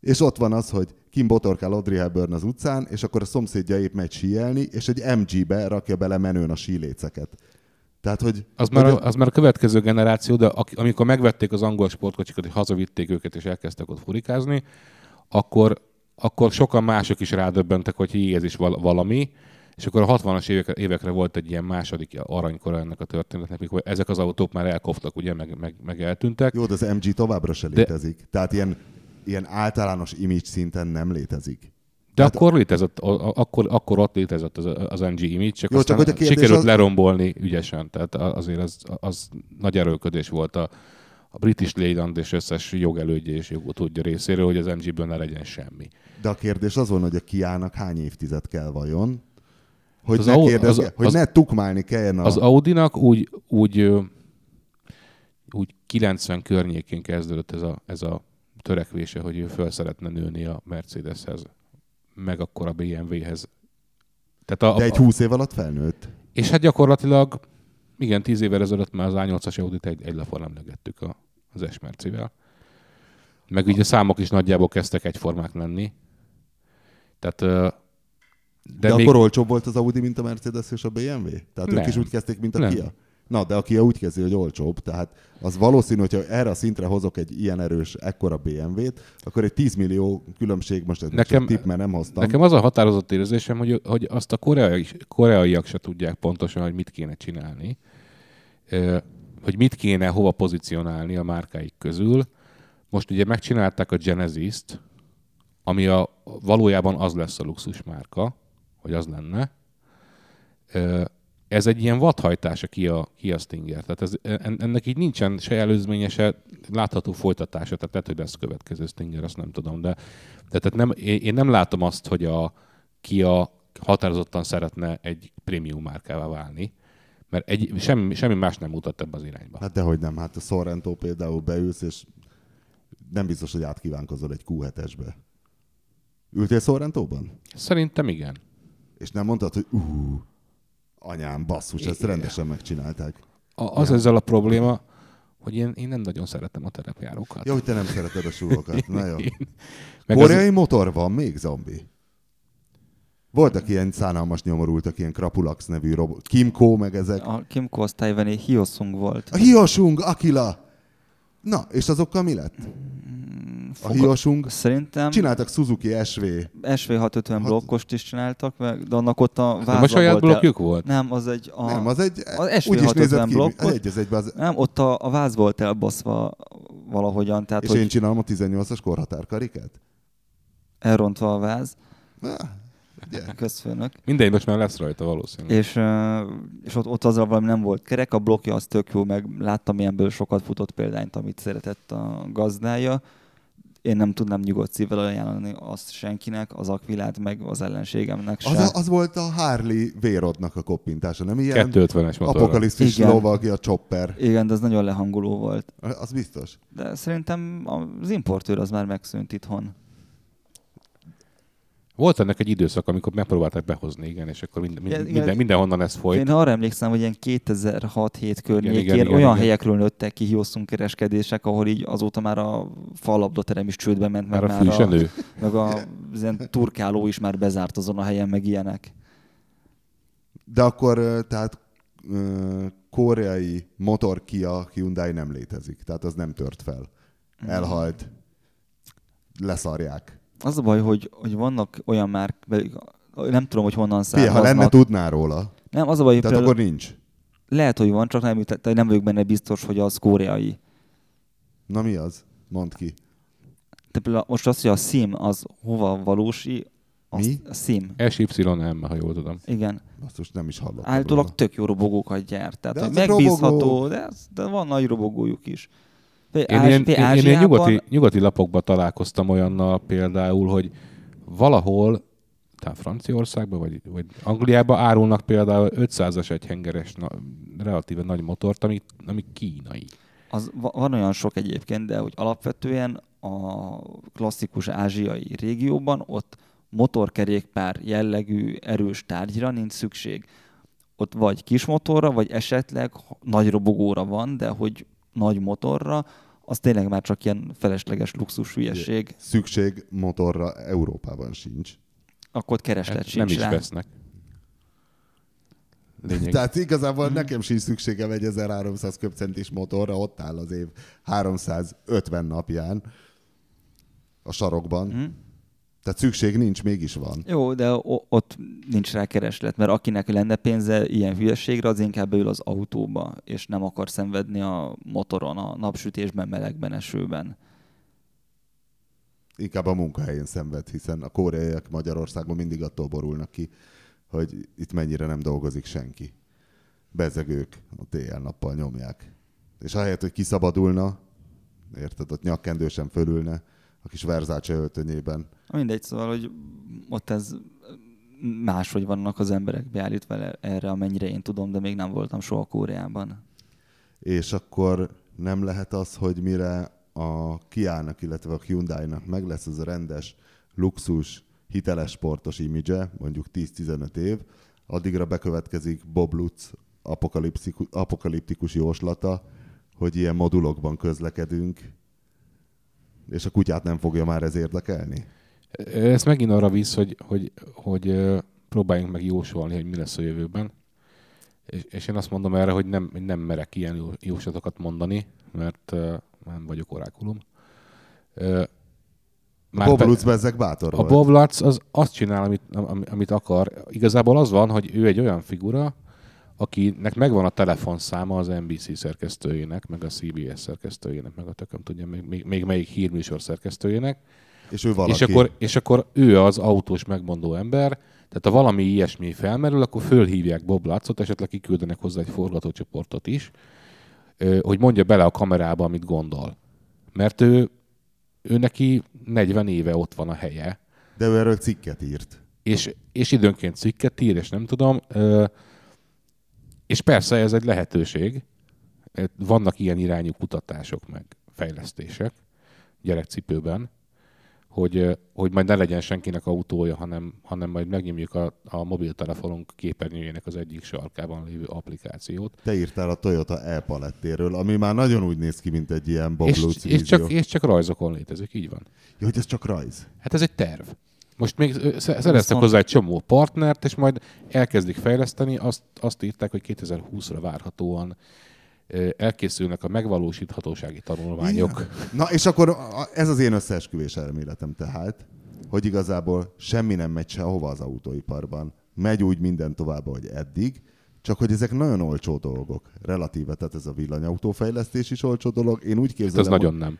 És ott van az, hogy Kim botorkál Audrey Hepburn az utcán, és akkor a szomszédja épp megy síelni, és egy MG-be rakja bele menőn a síléceket. Tehát, hogy... Az már, hogy a, az már a következő generáció, de amikor megvették az angol sportkocsikat, és hazavitték őket, és elkezdtek ott furikázni, akkor, akkor sokan mások is rádöbbentek, hogy hí, ez is val- valami, és akkor a 60-as évekre, évekre volt egy ilyen második aranykora ennek a történetnek, mikor ezek az autók már elkoptak, ugye, meg, meg, meg eltűntek. Jó, de az MG továbbra se létezik. Tehát ilyen, ilyen általános image szinten nem létezik. De Hát- akkor létezett, akkor, akkor ott létezett az, az NG image, csak Jó, aztán csak hogy a sikerült az- lerombolni ügyesen. Tehát azért az, az nagy erőködés volt a, a British Leyland és összes jogelődje és jogutódja részéről, hogy az MG-ből ne legyen semmi. De a kérdés az van, hogy a Kiának hány évtized kell vajon, hogy, Az ne, kérdezge, az- hogy az- ne tukmálni kelljen a... Az Audinak úgy, úgy, úgy 90 környékén kezdődött ez a, ez a törekvése, hogy ő föl szeretne nőni a Mercedeshez, meg akkor a BMW-hez. Tehát a, De egy húsz év alatt felnőtt. És hát gyakorlatilag, igen, tíz évvel ezelőtt már az A8-as Audit egy, egy lapon emlegettük a, az Esmercivel. Meg ugye a számok is nagyjából kezdtek egyformák lenni. Tehát, De, de még... akkor olcsóbb volt az Audi, mint a Mercedes és a BMW? Tehát Nem. ők is úgy kezdték, mint a Nem. Kia? Na, de a Kia úgy kezdi, hogy olcsóbb, tehát az valószínű, hogyha erre a szintre hozok egy ilyen erős, ekkora BMW-t, akkor egy 10 millió különbség, most ez Nekem- tipp, mert nem hoztam. Nekem az a határozott érzésem, hogy, hogy azt a koreai, koreaiak se tudják pontosan, hogy mit kéne csinálni, hogy mit kéne hova pozícionálni a márkáik közül. Most ugye megcsinálták a Genesis-t, ami a, valójában az lesz a luxus márka, hogy az lenne. Ez egy ilyen vadhajtás a Kia, Kia Stinger. Tehát ez, en- ennek így nincsen se előzménye, se látható folytatása. Tehát lehet, hogy lesz következő Stinger, azt nem tudom. De, de tehát nem, én nem látom azt, hogy a Kia határozottan szeretne egy prémium márkává válni, mert egy, semmi, semmi más nem mutat ebbe az irányba. Hát dehogy nem, hát a Sorrento például beülsz, és nem biztos, hogy átkívánkozol egy Q7-esbe. Ültél Sorrentóban? Szerintem igen. És nem mondtad, hogy ú, anyám, basszus, ezt rendesen megcsinálták. A, az ezzel a probléma, hogy én, én nem nagyon szeretem a terepjárókat. Jó, hogy te nem szereted a súlyokat. Na jó. Meg az, Koreai motor van még, zombi? Voltak ilyen szánalmas nyomorultak, ilyen Krapulax nevű robot. Kimco, meg ezek. A Kimco az tájvani Hyosung volt. A Hiosung, Akila! Na, és azokkal mi lett? A Hiosung? Szerintem Csináltak Suzuki SV. SV650 Hat- blokkost is csináltak, meg, de annak ott a váza nem a saját volt blokkjuk volt? Nem, az egy... A, Nem, az egy, az úgy is SV650 nézett ki, blokkot. egy az egyben az, Nem, ott a, a váz volt elbaszva valahogyan, tehát és hogy én csinálom a 18-as korhatárkarikát? elrontva a váz. Na, Közfőnök. Mindegy, most már lesz rajta valószínűleg. És, és ott, ott azzal valami nem volt kerek, a blokkja az tök jó, meg láttam ilyenből sokat futott példányt, amit szeretett a gazdája. Én nem tudnám nyugodt szívvel ajánlani azt senkinek, az akvilát, meg az ellenségemnek se. az, az volt a Harley Vérodnak a koppintása, nem ilyen? 250-es motorra. Apokalisztis Igen. lova, aki a chopper. Igen, de az nagyon lehangoló volt. Az biztos. De szerintem az importőr az már megszűnt itthon. Volt ennek egy időszak, amikor megpróbálták behozni, igen, és akkor minden, Igen, minden, igen. minden, mindenhonnan ez folyt. Én arra emlékszem, hogy ilyen 2006-7 környékén igen, igen, olyan igen. helyekről nőttek ki Hiosszunk kereskedések, ahol így azóta már a falabdaterem is csődbe ment, meg Már a már fű se a, meg a ilyen turkáló is már bezárt azon a helyen, meg ilyenek. De akkor tehát koreai motor Kia Hyundai nem létezik. Tehát az nem tört fel. Mm. Elhalt. Leszarják. Az a baj, hogy, hogy vannak olyan már, nem tudom, hogy honnan Fia, ha származnak. lenne, tudnál róla. nem, az a baj, hogy Tehát akkor nincs. lehet, hogy van, csak nem, nem vagyok benne biztos, hogy az koreai. Na mi az? Mondd ki. De például most az, hogy a SIM az hova valósi, Azt, Mi? A Sim. SYM, ha jól tudom. Igen. Basszus, nem is hallottam Állítólag róla. tök jó robogókat gyárt. Tehát, De megbízható, robogók. de, az- de van nagy robogójuk is. Én, Én ilyen, én, én ilyen nyugati, nyugati lapokban találkoztam olyannal például, hogy valahol, talán Franciaországban vagy, vagy Angliában árulnak például 500-as egyhengeres, na, relatíve nagy motort, ami, ami kínai. az, va- van olyan sok egyébként, de hogy alapvetően a klasszikus ázsiai régióban ott motorkerékpár jellegű erős tárgyra nincs szükség. Ott vagy kis motorra, vagy esetleg nagy robogóra van, de hogy nagy motorra, az tényleg már csak ilyen felesleges luxus hülyeség. Szükség motorra Európában sincs. Akkor kereslet Hát sincs nem is rá. vesznek. Lényeg. Tehát igazából nekem sincs szükségem egy 1300 köbcentis motorra, ott áll az év 350 napján a sarokban. Hm? Tehát szükség nincs, mégis van. Jó, de ott nincs rá kereslet, mert akinek lenne pénze ilyen hülyeségre, az inkább beül az autóba, és nem akar szenvedni a motoron, a napsütésben, melegben, esőben. Inkább a munkahelyén szenved, hiszen a koreaiak Magyarországon mindig attól borulnak ki, hogy itt mennyire nem dolgozik senki. Bezegők a tél-nappal nyomják. És ahelyett, hogy kiszabadulna, érted, ott nyakkendősen fölülne, a kis Versace öltönyében, Mindegy, szóval, hogy ott ez máshogy vannak az emberek beállítva erre, amennyire én tudom, de még nem voltam soha Koreában. és akkor nem lehet az, hogy mire a Kia-nak, illetve a Hyundai-nak meg lesz ez a rendes, luxus, hiteles sportos imidzse, mondjuk 10-15 év, addigra bekövetkezik Bob Lutz apokaliptikus jóslata, hogy ilyen modulokban közlekedünk, és a kutyát nem fogja már ez érdekelni? Ez megint arra visz, hogy, hogy, hogy próbáljunk meg jósolni, hogy mi lesz a jövőben. És, és én azt mondom erre, hogy nem, nem merek ilyen jó- jóslatokat mondani, mert uh, nem vagyok orákulum. Uh, A Bob Lutz bezzeg bátor a volt. Bob Lutz az azt csinál, amit, am- amit akar. Igazából az van, hogy ő egy olyan figura, akinek megvan a telefonszáma az NBC szerkesztőjének, meg a CBS szerkesztőjének, meg a tököm tudja, még, még, még melyik hírműsor szerkesztőjének. És ő valaki. És akkor, és akkor ő az autós megmondó ember, tehát ha valami ilyesmi felmerül, akkor fölhívják Bob Lutzot, esetleg kiküldenek hozzá egy forgatócsoportot is, hogy mondja bele a kamerába, amit gondol. Mert ő, ő neki 40 éve ott van a helye, De ő erről cikket írt. és, és időnként cikket ír, és nem tudom. És persze ez egy lehetőség. Vannak ilyen irányú kutatások, meg fejlesztések gyerekcipőben, hogy, hogy majd ne legyen senkinek autója, hanem, hanem majd megnyomjuk a, a mobiltelefonunk képernyőjének az egyik sarkában lévő applikációt. Te írtál a Toyota e-palettéről, ami már nagyon úgy néz ki, mint egy ilyen Bob És, és, csak, és csak rajzokon létezik, így van. Jó, hogy ez csak rajz. Hát ez egy terv. Most még szereztek hozzá egy csomó partnert, és majd elkezdik fejleszteni. Azt, azt írták, hogy 2020-ra várhatóan elkészülnek a megvalósíthatósági tanulmányok. Igen. Na, és akkor ez az én összeesküvés elméletem tehát, hogy igazából semmi nem megy sehova az autóiparban. Megy úgy minden tovább, ahogy eddig, csak hogy ezek nagyon olcsó dolgok. Relatíve, tehát ez a villanyautófejlesztés is olcsó dolog. Én úgy Hát képzelem, az nagyon nem.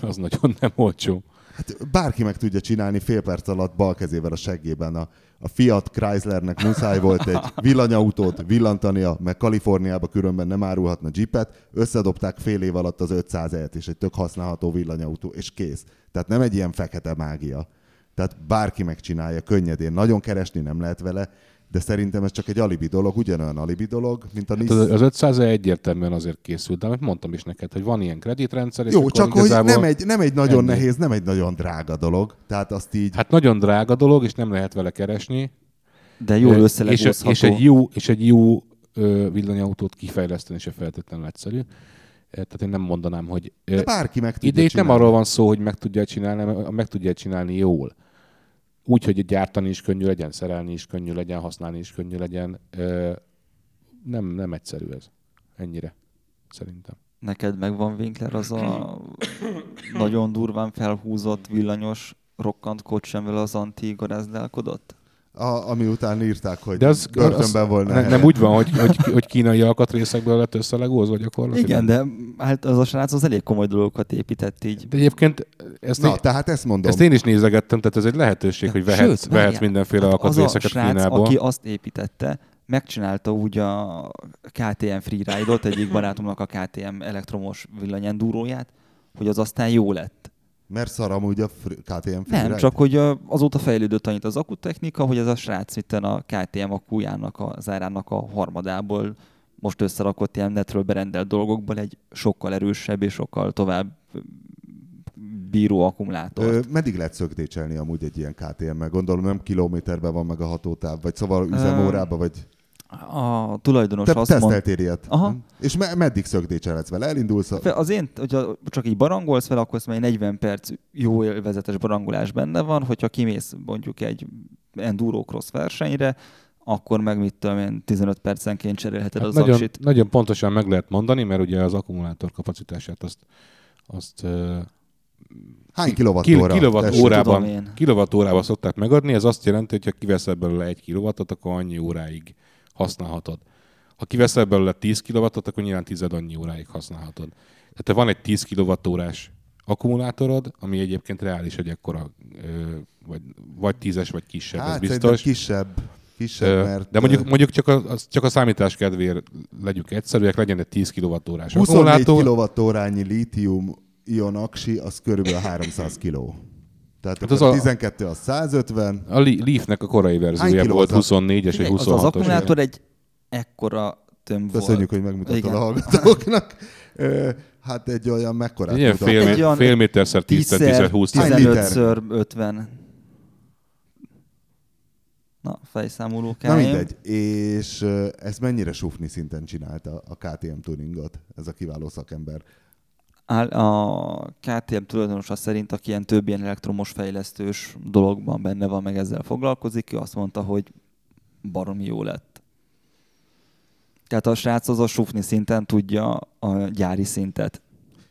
Az nagyon nem olcsó. Hát bárki meg tudja csinálni fél perc alatt bal kezével a seggében. A, a Fiat Chryslernek muszáj volt egy villanyautót villantania, meg Kaliforniába különben nem árulhatna jeepet, összedobták fél év alatt az 500 et és egy tök használható villanyautó, és kész. Tehát nem egy ilyen fekete mágia. Tehát bárki megcsinálja könnyedén. Nagyon keresni nem lehet vele, de szerintem ez csak egy alibi dolog, ugyanolyan alibi dolog, mint a Hát Nissan. az, az 500 egyértelműen azért készült, de amit mondtam is neked, hogy van ilyen kreditrendszer, és Jó, csak hogy nem egy, nem egy nagyon ennyi. nehéz, nem egy nagyon drága dolog. Tehát azt így... Hát nagyon drága dolog, és nem lehet vele keresni. De jól Ö, és, összelegózható. és, egy jó, és egy jó ö, villanyautót kifejleszteni se feltétlenül egyszerű. Tehát én nem mondanám, hogy... De bárki meg tudja Ide itt nem csinálni. arról van szó, hogy meg tudja csinálni, hanem meg tudja csinálni jól. Úgy, hogy gyártani is könnyű legyen, szerelni is könnyű legyen, használni is könnyű legyen. Nem, nem egyszerű ez. Ennyire. Szerintem. Neked megvan Winkler az a nagyon durván felhúzott villanyos rokkant kocs, amivel az anti garázdálkodott? A, ami után írták, hogy De az, börtönben az volna. ne, nem úgy van, hogy, hogy, hogy kínai alkatrészekből lett összelegózva gyakorlatilag? Igen, de hát az a srác az elég komoly dolgokat épített így. De egyébként ezt, Na, én, tehát ezt mondom. ezt én is nézegettem, tehát ez egy lehetőség, hogy vehetsz, Sőt, vehetsz várjál, mindenféle hát az a alkatrészeket srác, Kínából. aki azt építette, megcsinálta úgy a KTM Freeride-ot, egyik barátomnak a KTM elektromos villanyendúróját, hogy az aztán jó lett. Mert szar amúgy a KTM Nem, Freeride? csak hogy azóta fejlődött annyit az akutechnika, hogy ez a srác itten a KTM akkujának, a zárának a harmadából most összerakott ilyen netről berendelt dolgokból egy sokkal erősebb és sokkal tovább bíró akkumulátor. Ö, meddig lehet szögdécselni amúgy egy ilyen KTM-mel? Gondolom nem kilométerben van meg a hatótáv, vagy szóval üzemórában, vagy... A tulajdonos Te azt teszteltél ilyet? Aha. És me- meddig szögdécselhetsz vele? Elindulsz a... Az én, hogyha csak így barangolsz vele, akkor mondja, 40 perc jó élvezetes barangolás benne van, hogyha kimész mondjuk egy enduro cross versenyre, akkor meg mit tudom én, 15 percenként cserélheted Hát az nagyon, aksit. nagyon pontosan meg lehet mondani, mert ugye az akkumulátor kapacitását azt, azt Hány kilovattóra? kilowatt Tessék. órában, Tudom én. kilowatt órában szokták megadni, ez azt jelenti, hogy ha kiveszel belőle egy kilowattot, akkor annyi óráig használhatod. Ha kiveszel belőle 10 kilowattot, akkor nyilván tized annyi óráig használhatod. Tehát ha van egy 10 kilowattórás akkumulátorod, ami egyébként reális, hogy ekkora, vagy, vagy tízes, vagy kisebb, Hát ez biztos. kisebb. Kisebb, mert... De mondjuk, mondjuk csak, a, csak a számítás kedvéért legyünk egyszerűek, legyen egy 10 kWh-s 24 akkumulátor. kWh lítium ion aksi, az körülbelül 300 kg. Tehát Hát az a a- 12 az 150, A Leafnek a korai verziója kiló volt az a- 24-es és Figyelj, az, 26-os. az akkumulátor egy ekkora tömb köszönjük, volt. hogy megmutattad Igen. a hallgatóknak. Hát egy olyan mekkorát Egy ilyen fél, Egy olyan fél méterszer 10 10 20 Hány 15 liter? ször 50. Na, fejszámoló Na kell. mindegy. És ez mennyire sufni szinten csinálta a KTM tuningot, ez a kiváló szakember? A KTM tulajdonosa szerint, aki ilyen több ilyen elektromos fejlesztős dologban benne van, meg ezzel foglalkozik, ő azt mondta, hogy baromi jó lett. Tehát a srác az a sufni szinten tudja a gyári szintet.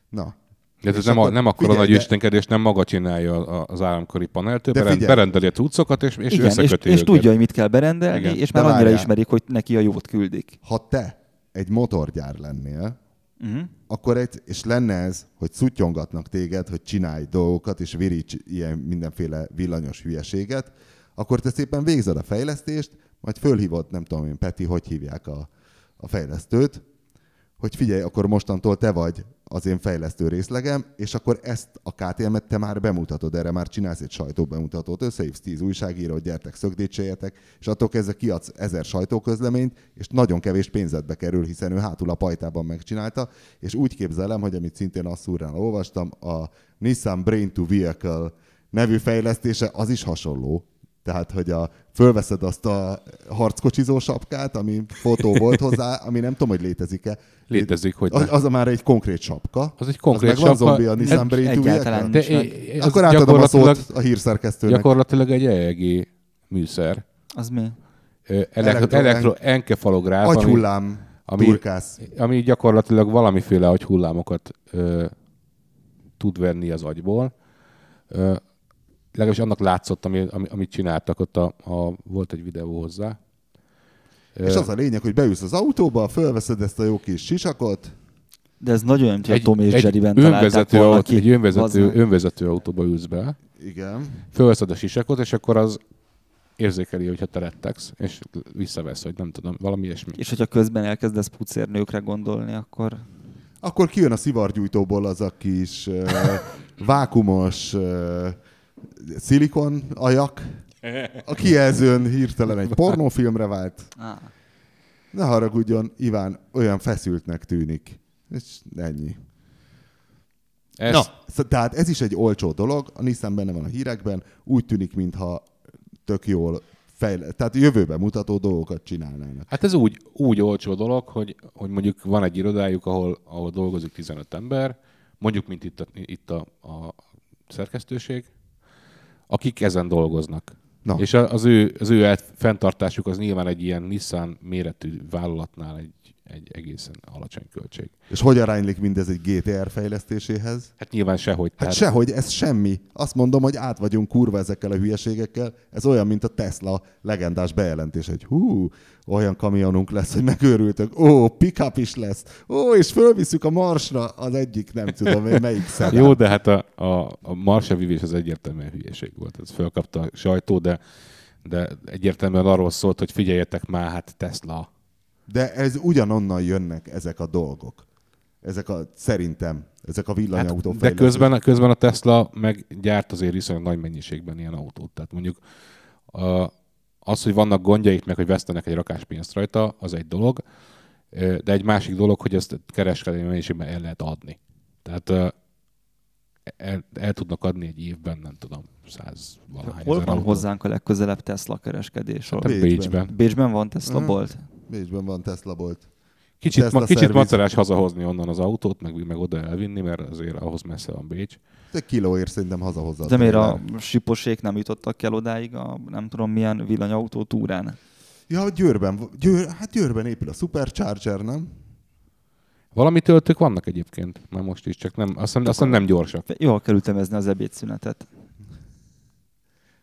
Na, De ez És nem, a, akkor nem akkora figyelj, nagy de- istenkedés, nem maga csinálja a- az államkori paneltől, De berend, berendeli a cuccokat, és, és Igen, és, összeköti és őket. tudja, hogy mit kell berendelni, Igen. és De már annyira várjál. ismerik, hogy neki a jót küldik. ha te egy motorgyár lennél, Uh-huh. akkor egy, és lenne ez, hogy szutyongatnak téged, hogy csinálj dolgokat, és viríts ilyen mindenféle villanyos hülyeséget, akkor te szépen végzed a fejlesztést, majd fölhívod, nem tudom én, Peti, hogy hívják a, a fejlesztőt, hogy figyelj, akkor mostantól te vagy az én fejlesztő részlegem, és akkor ezt a KTM-et te már bemutatod, erre már csinálsz egy sajtóbemutatót, összehívsz tíz újságírót, gyertek, szögdétségetek, és attól kezdve kiadsz ezer sajtóközleményt, és nagyon kevés pénzedbe kerül, hiszen ő hátul a pajtában megcsinálta, és úgy képzelem, hogy amit szintén a szúrán olvastam, a Nissan Brain to Vehicle nevű fejlesztése az is hasonló, tehát, hogy a, fölveszed azt a harckocsizó sapkát, ami fotó volt hozzá, ami nem tudom, hogy létezik-e. Létezik, hogy az, az a már egy konkrét sapka. Az egy konkrét az meg van sapka. zombi a Nissan egyáltalán De é- Akkor átadom a szót a hírszerkesztőnek. gyakorlatilag egy EEG műszer. Az mi? Elektro- Elektro, enkefalográf, ami, Agyhullám, ami- turkász. ami gyakorlatilag valamiféle agyhullámokat ö, tud venni az agyból. Ö, legalábbis annak látszott, ami, ami, amit csináltak, ott a, a, volt egy videó hozzá. És az a lényeg, hogy beülsz az autóba, fölveszed ezt a jó kis sisakot, De ez nagyon olyan, hogy a Tom és egy, Jerryben találták önvezető, volna autó, ki. egy önvezető, önvezető autóba ülsz be, igen, fölveszed a sisakot, és akkor az érzékeli, hogyha te rettegsz, és visszavesz, hogy nem tudom, valami ilyesmi. És hogyha közben elkezdesz pucérnőkre gondolni, akkor akkor kijön a szivargyújtóból az a kis uh, vákumos uh, szilikon ajak, a kijelzőn hirtelen egy pornófilmre vált. Ne haragudjon, Iván olyan feszültnek tűnik. És ennyi. Ez, Na, tehát ez is egy olcsó dolog, a Nissan benne van a hírekben, úgy tűnik, mintha tök jól fejle... Tehát jövőben mutató dolgokat csinálnának. Hát ez úgy, úgy olcsó dolog, hogy, hogy mondjuk van egy irodájuk, ahol, ahol dolgozik 15 ember, mondjuk, mint itt a, itt a, a szerkesztőség, akik ezen dolgoznak. Na. És az ő, az ő fenntartásuk az nyilván egy ilyen Nissan méretű vállalatnál egy egy egészen alacsony költség. És hogy aránylik mindez egy GTR fejlesztéséhez? Hát nyilván sehogy. Hát tehát- sehogy, ez semmi. Azt mondom, hogy át vagyunk kurva ezekkel a hülyeségekkel. Ez olyan, mint a Tesla legendás bejelentés, hogy hú, olyan kamionunk lesz, hogy megőrültök. Ó, pickup is lesz. Ó, és fölviszük a Marsra az egyik, nem tudom én melyik szedán. Jó, de hát a, a, a Marsa vívés az egyértelműen hülyeség volt. Ez fölkapta a sajtó, de, de egyértelműen arról szólt, hogy figyeljetek már, hát Tesla. De ez ugyanonnan jönnek ezek a dolgok. Ezek a, szerintem, ezek a villanyautó Hát, de közben, közben a Tesla meg gyárt azért viszonylag nagy mennyiségben ilyen autót. Tehát mondjuk a, az, hogy vannak gondjaik, meg hogy vesztenek egy rakás pénzt rajta, az egy dolog, de egy másik dolog, hogy ezt kereskedelmi mennyiségben el lehet adni. Tehát el, el tudnak adni egy évben, nem tudom, száz valahány Hol van autót. hozzánk a legközelebb Tesla kereskedés? Hát? Bécsben. Bécsben. Van Tesla Mhm. bolt? Bécsben van Tesla bolt. Kicsit, Tesla ma, kicsit szerviz. macerás hazahozni onnan az autót, meg, meg oda elvinni, mert azért ahhoz messze van Bécs. Egy kilóért szerintem hazahozza. De miért a siposék nem jutottak el odáig a nem tudom milyen villanyautó túrán? Ja, Győrben, Győr, hát Győrben épül a Supercharger, nem? Valami töltők vannak egyébként, már most is, csak nem, azt hiszem, azt hiszem nem gyorsak. Jól kell ütemezni az ebédszünetet.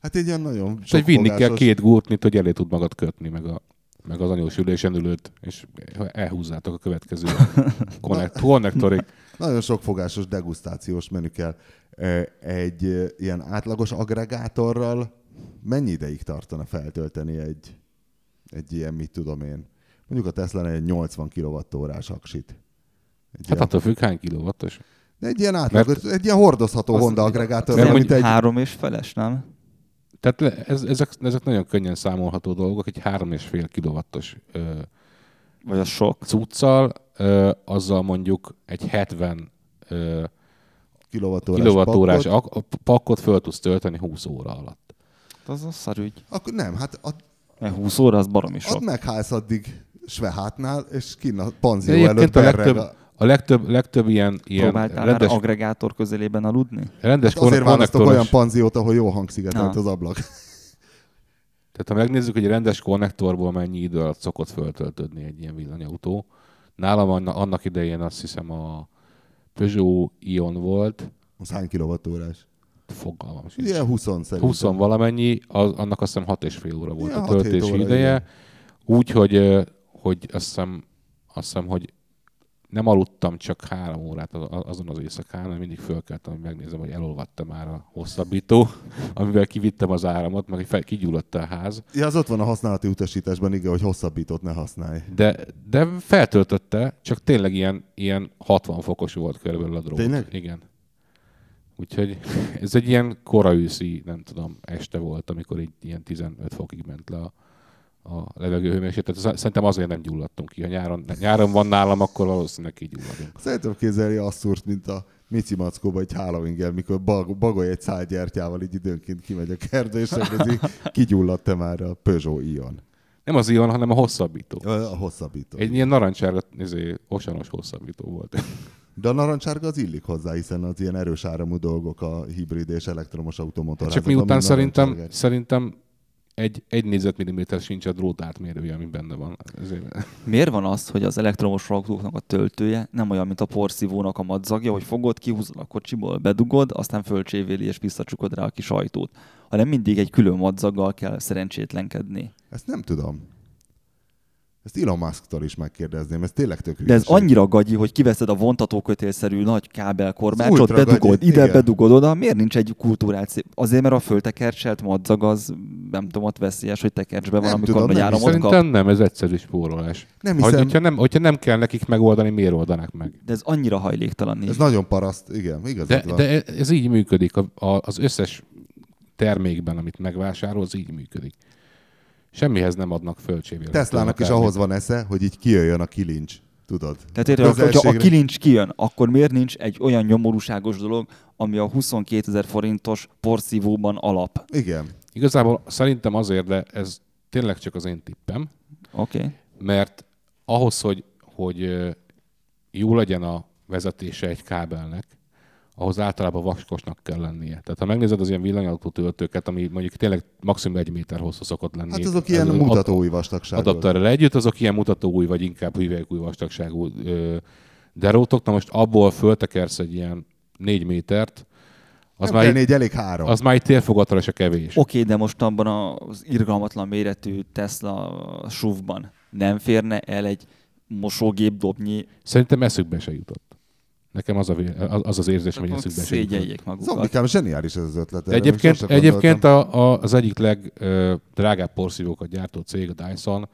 Hát egy ilyen nagyon És hogy vinni kell két gurtnit, hogy elé tud magad kötni, meg, a, meg az anyós ülésen ülőt, és elhúzzátok a következő konnekt, konnektorig. Nagyon sokfogásos degustációs menü kell. Ö, Egy ö, ilyen átlagos agregátorral mennyi ideig tartana feltölteni egy, egy ilyen, mit tudom én, mondjuk a Tesla egy 80 kWh-órás aksit. Egy, Hát ilyen, attól függ, hány kilowattos. de egy ilyen átlagos, egy ilyen hordozható Honda agregátor, Mert mint mondjuk egy, Három és feles, nem? Tehát ez, ezek, ezek nagyon könnyen számolható dolgok, egy 3,5 kilowattos ö, Vagy az sok? cuccal, ö, azzal mondjuk egy 70 ö, kilowattórás, kilowattórás pakkot. ak- pakkot föl tudsz tölteni 20 óra alatt. Az a szarügy. Akkor nem, hát ad, Mert 20 óra az baromi sok. add meghálsz addig Svehátnál, és kinn a panzió előtt a legtöbb, a... a legtöbb, legtöbb ilyen, ilyen Próbáltál rendes, már agregátor közelében aludni? rendes Hát Azért választok olyan panziót, ahol jó hangszigetelt az ablak. tehát ha megnézzük, hogy egy rendes konnektorból mennyi idő alatt szokott föltöltődni egy ilyen villanyautó. Nálam anna- annak idején azt hiszem a Peugeot Ion volt, Az hány kilowattórás? fogalmam sincs. Ilyen 20 szerintem. 20 valamennyi, az, annak azt hiszem 6 és fél óra volt Ja, a 6-7 töltési óra, ideje. igen. Úgy, hogy, hogy azt hiszem, azt hiszem, hogy nem aludtam csak három órát az- azon az éjszakán, mert mindig fölkeltem, hogy megnézem, hogy elolvadt már a hosszabbító, amivel kivittem az áramot, meg fel, kigyulladt a ház. Ja, az ott van a használati utasításban, igen, hogy hosszabbítót ne használj. De, de feltöltötte, csak tényleg ilyen, ilyen 60 fokos volt körülbelül a drót. Tényleg? Igen. Úgyhogy ez egy ilyen kora őszi, nem tudom, este volt, amikor így ilyen 15 fokig ment le a, a levegőhőmérséklet. Tehát Szerintem azért nem gyulladtunk ki. Ha nyáron, nyáron van nálam, akkor valószínűleg kigyulladunk. Szerintem képzelni azt szúrt, mint a Mici Mackóba egy halloween mikor bag, bagolj egy szál gyertyával, így időnként kimegy a kertbe, és megnézi, kigyulladt-e már a Peugeot Ion. Nem az Ion, hanem a hosszabbító. A hosszabbító. Egy ilyen narancsárga, izé, osanos hosszabbító volt. De a narancsárga az illik hozzá, hiszen az ilyen erős áramú dolgok a hibrid és elektromos automotor. Csak miután szerintem, szerintem egy, egy négyzetmilliméter sincs a drót átmérője, ami benne van. Ezért... Miért van az, hogy az elektromos autóknak a töltője nem olyan, mint a porszívónak a madzagja, hogy fogod, kihúzod a kocsiból, bedugod, aztán fölcsévéli és visszacsukod rá a kis ajtót, hanem mindig egy külön madzaggal kell szerencsétlenkedni. Ezt nem tudom. Ezt Elon Musk-tól is megkérdezném, ez tényleg tök De ez hülyeség. annyira gagyi, hogy kiveszed a vontatókötélszerű nagy kábelkormácsot, bedugod, gagyi, ide igen. bedugod oda, miért nincs egy kultúrált szép? Azért, mert a föltekercselt madzag az, nem tudom, ott veszélyes, hogy tekercsbe van, Nem amikor tudom, nagy áramot Szerintem kap. nem, ez egyszerű spórolás. Nem Hogy, hiszem. hogyha, nem, hogyha nem kell nekik megoldani, miért oldanák meg? De ez annyira hajléktalan Ez is. nagyon paraszt, igen, igazad De, van. de ez így működik. A, a, az összes termékben, amit megvásárol, az így működik. Semmihez nem adnak fölcsévélést. Teslának is ahhoz van esze, hogy így kijöjjön a kilincs. Tudod? Tehát érted, hogyha a kilincs kijön, akkor miért nincs egy olyan nyomorúságos dolog, ami a 22 ezer forintos porszívóban alap? Igen. Igazából szerintem azért, de ez tényleg csak az én tippem, Oké. Okay. mert ahhoz, hogy, hogy jó legyen a vezetése egy kábelnek, ahhoz általában vaskosnak kell lennie. Tehát ha megnézed az ilyen villanyautó töltőket, ami mondjuk tényleg maximum egy méter hosszú szokott lenni. Hát azok ilyen az mutatói vastagságú. Adapterrel együtt, azok ilyen mutatóúj, vagy inkább hüvelykúj vastagságú ö, derótok. Na most abból föltekersz egy ilyen négy métert, az nem már, négy, elég három. az már egy térfogatra se kevés. Oké, de most abban az irgalmatlan méretű Tesla SUV-ban nem férne el egy mosógép dobnyi, Szerintem eszükbe se jutott. Nekem az, a, az, az érzés, hogy eszükbe szégyeljék magukat. Zombikám, zseniális ez az ötlet. De egyébként, egyébként a, a, az egyik legdrágább porszívókat gyártó cég, a Dyson,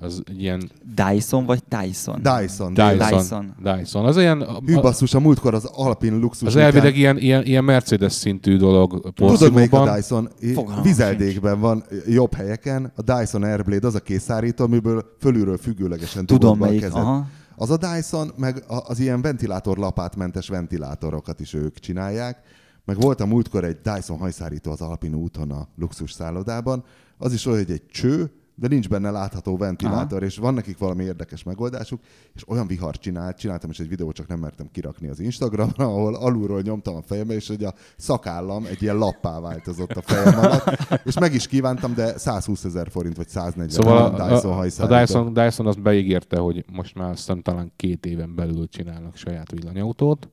az ilyen Dyson vagy Tyson? Dyson. Dyson. Dyson. Dyson. Az ilyen, Hű basszus, a múltkor az Alpin luxus. az elvileg ilyen, ilyen, ilyen Mercedes szintű dolog Tudod, melyik a. Dyson? Fogalmam Vizeldékben van jobb helyeken. A Dyson Airblade az a készárító, amiből fölülről függőlegesen Tudom melyik, kezed. aha. Az a Dyson, meg az ilyen ventilátor lapátmentes ventilátorokat is ők csinálják. Meg volt a múltkor egy Dyson hajszárító az Alpin úton a luxus szállodában. Az is olyan, hogy egy cső, de nincs benne látható ventilátor, Aha. és van nekik valami érdekes megoldásuk, és olyan vihar csinált, csináltam is egy videót, csak nem mertem kirakni az Instagramra, ahol alulról nyomtam a fejembe, és hogy a szakállam egy ilyen lappá változott a fejem alatt, és meg is kívántam, de 120 ezer forint, vagy 140 Szóval a, Dyson a, a. Dyson, Dyson azt beígérte, hogy most már aztán talán két éven belül csinálnak saját villanyautót,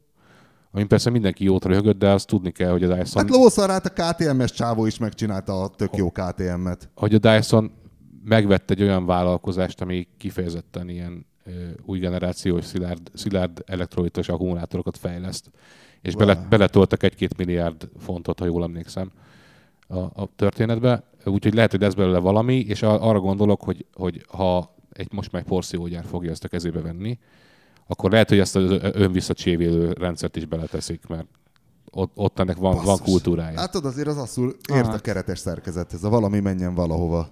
ami persze mindenki jót röhögött, de azt tudni kell, hogy a Dyson, Hát lószarát a KTM-es csávó is megcsinálta a tök jó KTM-et. hogy a Dyson megvett egy olyan vállalkozást, ami kifejezetten ilyen új generációs szilárd, szilárd elektrolitos akkumulátorokat fejleszt, és Wow. bele, beletoltak egy-két milliárd fontot, ha jól emlékszem a, a történetbe. Úgyhogy lehet, hogy lesz belőle valami, és arra gondolok, hogy, hogy ha egy most már porszívógyár fogja ezt a kezébe venni, akkor lehet, hogy ezt az ö- önvisszacsévélő rendszert is beleteszik, mert ott, ott ennek van, van kultúrája. Hát tudod, azért az asszul ért a Hát. keretes szerkezethez, a valami menjen valahova.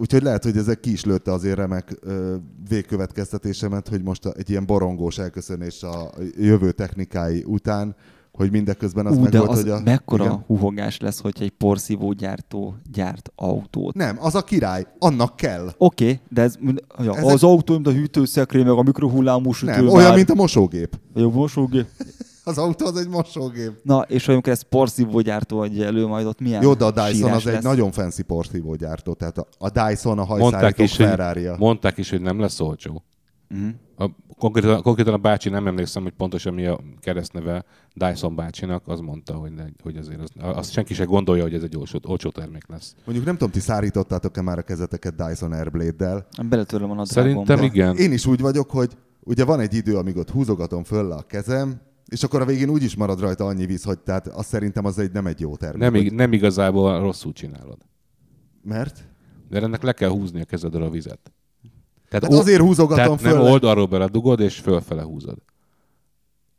Úgyhogy lehet, hogy ezek ki is lőtte azért remek ö, végkövetkeztetésemet, hogy most egy ilyen borongós elköszönés a jövő technikái után, hogy mindeközben az Ú, meg de volt, az hogy a... mekkora Igen? huhogás lesz, hogyha egy porszívó gyártó gyárt autót. Nem, az a király, annak kell. Oké, okay, de ez, ja, Ezek- az autó, mint a hűtőszekrény, meg a mikrohullámú sütő. Nem, olyan, mint a mosógép. Jó, mosógép. Az autó az egy mosógép. Na, és amikor ez porszívó gyártó adja elő, majd ott milyen Jó, de a Dyson az egy lesz. nagyon fancy porszívógyártó, tehát a, a Dyson a hogy, ferrari mondták is, hogy nem lesz olcsó. Mhm. A, konkrétan, konkrétan a bácsi, nem emlékszem, hogy pontosan mi a keresztneve Dyson bácsinak, az mondta, hogy, ne, hogy azért az, azt senki se gondolja, hogy ez egy olcsó, olcsó termék lesz. Mondjuk nem tudom, ti szárítottátok-e már a kezeteket Dyson Airblade-del. Beletörlöm a nadrágomba. Szerintem igen. Én is úgy vagyok, hogy ugye van egy idő, amíg ott húzogatom föl le a kezem, és akkor a végén úgy is marad rajta annyi víz, hogy tehát azt szerintem az egy nem egy jó termék. Nem, hogy, nem igazából rosszul csinálod. Mert? De ennek le kell húzni a kezedről a vizet. Tehát, Hát azért húzogatom tehát föl. nem oldalról beledugod, és fölfele húzod.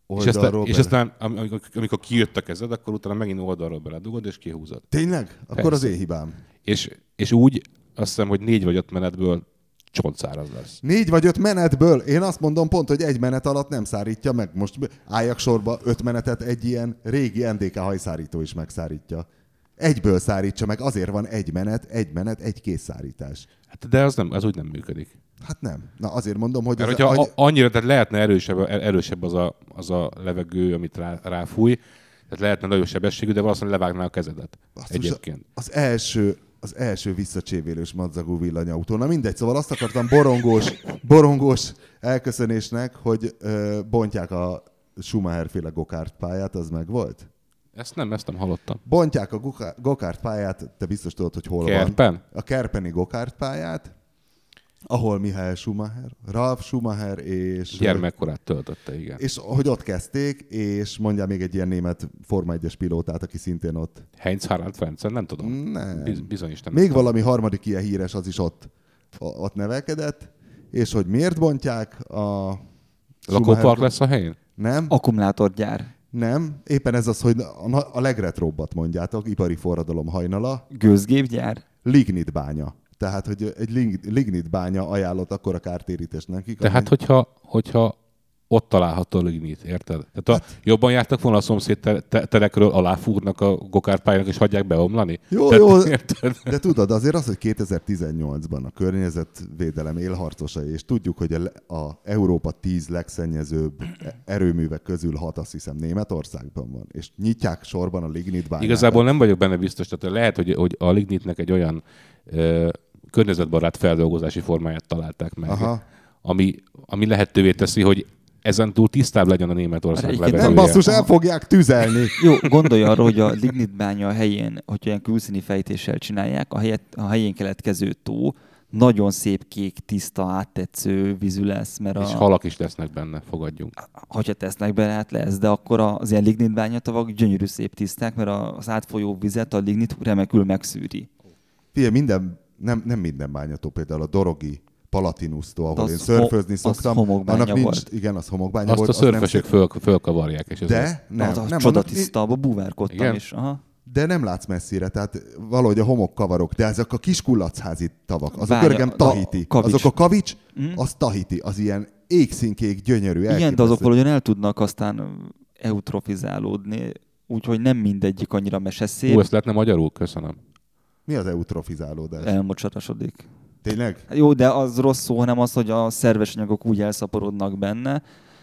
És aztán, Oldalról és bele. aztán am- amikor, amikor kijött a kezed, akkor utána megint oldalról beledugod, és kihúzod. Tényleg? Akkor Persze. az én hibám. És, és úgy azt hiszem, hogy négy vagy öt menetből csontszáraz lesz. Négy vagy öt menetből, én azt mondom pont, hogy egy menet alatt nem szárítja meg. Most álljak sorba, öt menetet egy ilyen régi NDK hajszárító is megszárítja. Egyből szárítsa meg, azért van egy menet, egy menet, egy készszárítás. Hát de az, nem, az úgy nem működik. Hát nem. Na azért mondom, hogy... Mert az, hogyha hogy- a, annyira, tehát lehetne erősebb, erősebb az, a, az a levegő, amit rá, ráfúj, tehát lehetne nagyobb sebességű, de valószínűleg levágná a kezedet. Basszus, Egyébként. Az első, az első visszacsévélős madzagú villanyautó. Na mindegy, szóval azt akartam borongós, borongós elköszönésnek, hogy ö, bontják a Schumacher féle gokárt pályát, az meg volt? Ezt nem, ezt nem hallottam. Bontják a goká- gokárt pályát, te biztos tudod, hogy hol Kerpen? van. A Kerpeni gokárt pályát, ahol Mihály Schumacher, Ralf Schumacher és... Gyermekkorát töltötte, igen. És hogy ott kezdték, és mondja még egy ilyen német Forma 1-es pilótát, aki szintén ott. Heinz Harald Frentzen, nem tudom. Nem. Biz, bizony is nem. Még tudom. valami harmadik ilyen híres, az is ott, ott nevelkedett. És hogy miért bontják a... Lakópark lesz a helyén? Nem, Akkumulátorgyár. nem. Éppen ez az, hogy a, legretrobbat mondjátok, ipari forradalom hajnala, Gőzgépgyár. lignit bánya. Tehát, hogy egy lig- lignit bánya ajánlott akkor a kártérítést nekik. Tehát, ami- hogyha, hogyha ott található a lignit, érted? Tehát a, jobban jártak volna a szomszéd te- te- terekről, aláfúrnak a gokárpályának, és hagyják beomlani? Jó, Tehát, jó, Érted? de tudod, azért az, hogy 2018-ban a környezetvédelem élharcosai, és tudjuk, hogy a, a Európa 10 legszennyezőbb erőművek közül hat, azt hiszem Németországban van, és nyitják sorban a lignit bányát. Igazából nem vagyok benne biztos, tehát lehet, hogy, hogy a lignitnek egy olyan ö, környezetbarát feldolgozási formáját találták meg, Aha. ami, ami lehetővé teszi, hogy ezen túl tisztább legyen a Németország levegője. Nem basszus, el fogják tüzelni. Jó, gondolj arra, hogy a lignitbánya helyén, hogy olyan külszíni fejtéssel csinálják, a, helyet, a helyén keletkező tó nagyon szép kék, tiszta, áttetsző vízű lesz, mert a, És halak is lesznek benne, fogadjunk. hogyha tesznek bele, hát lesz, de akkor az ilyen lignit bányatavak gyönyörű szép tiszták, mert az átfolyó vizet a lignit remekül megszűri. Figyelj, minden, nem, nem minden bányató, például a Dorogi Palatinusztó, ahol Az én szörfözni ho- az szoktam. annak nincs, volt. Igen, az homokbánya Azt volt. a az nem szörfösök föl, fölkavarják. És ez De nem, az, az nem, csoda annak- tiszta, abba búvárkodtam Igen? is. Aha. De nem látsz messzire, tehát valahogy a homok kavarok, de ezek a kis kulacházi tavak, azok Várja, örgem a tahiti. kavics. Azok a kavics, Mm. az tahiti, az ilyen égszínkék, gyönyörű, Igen, de azok valahogyan el tudnak aztán eutrofizálódni, úgyhogy nem mindegyik annyira meseszép, Hú, ezt lehetne magyarul? Köszönöm. Mi az eutrofizálódás? elmocsarasodik. Tényleg? Jó, de az rossz szó, hanem az, hogy a szerves anyagok úgy elszaporodnak benne.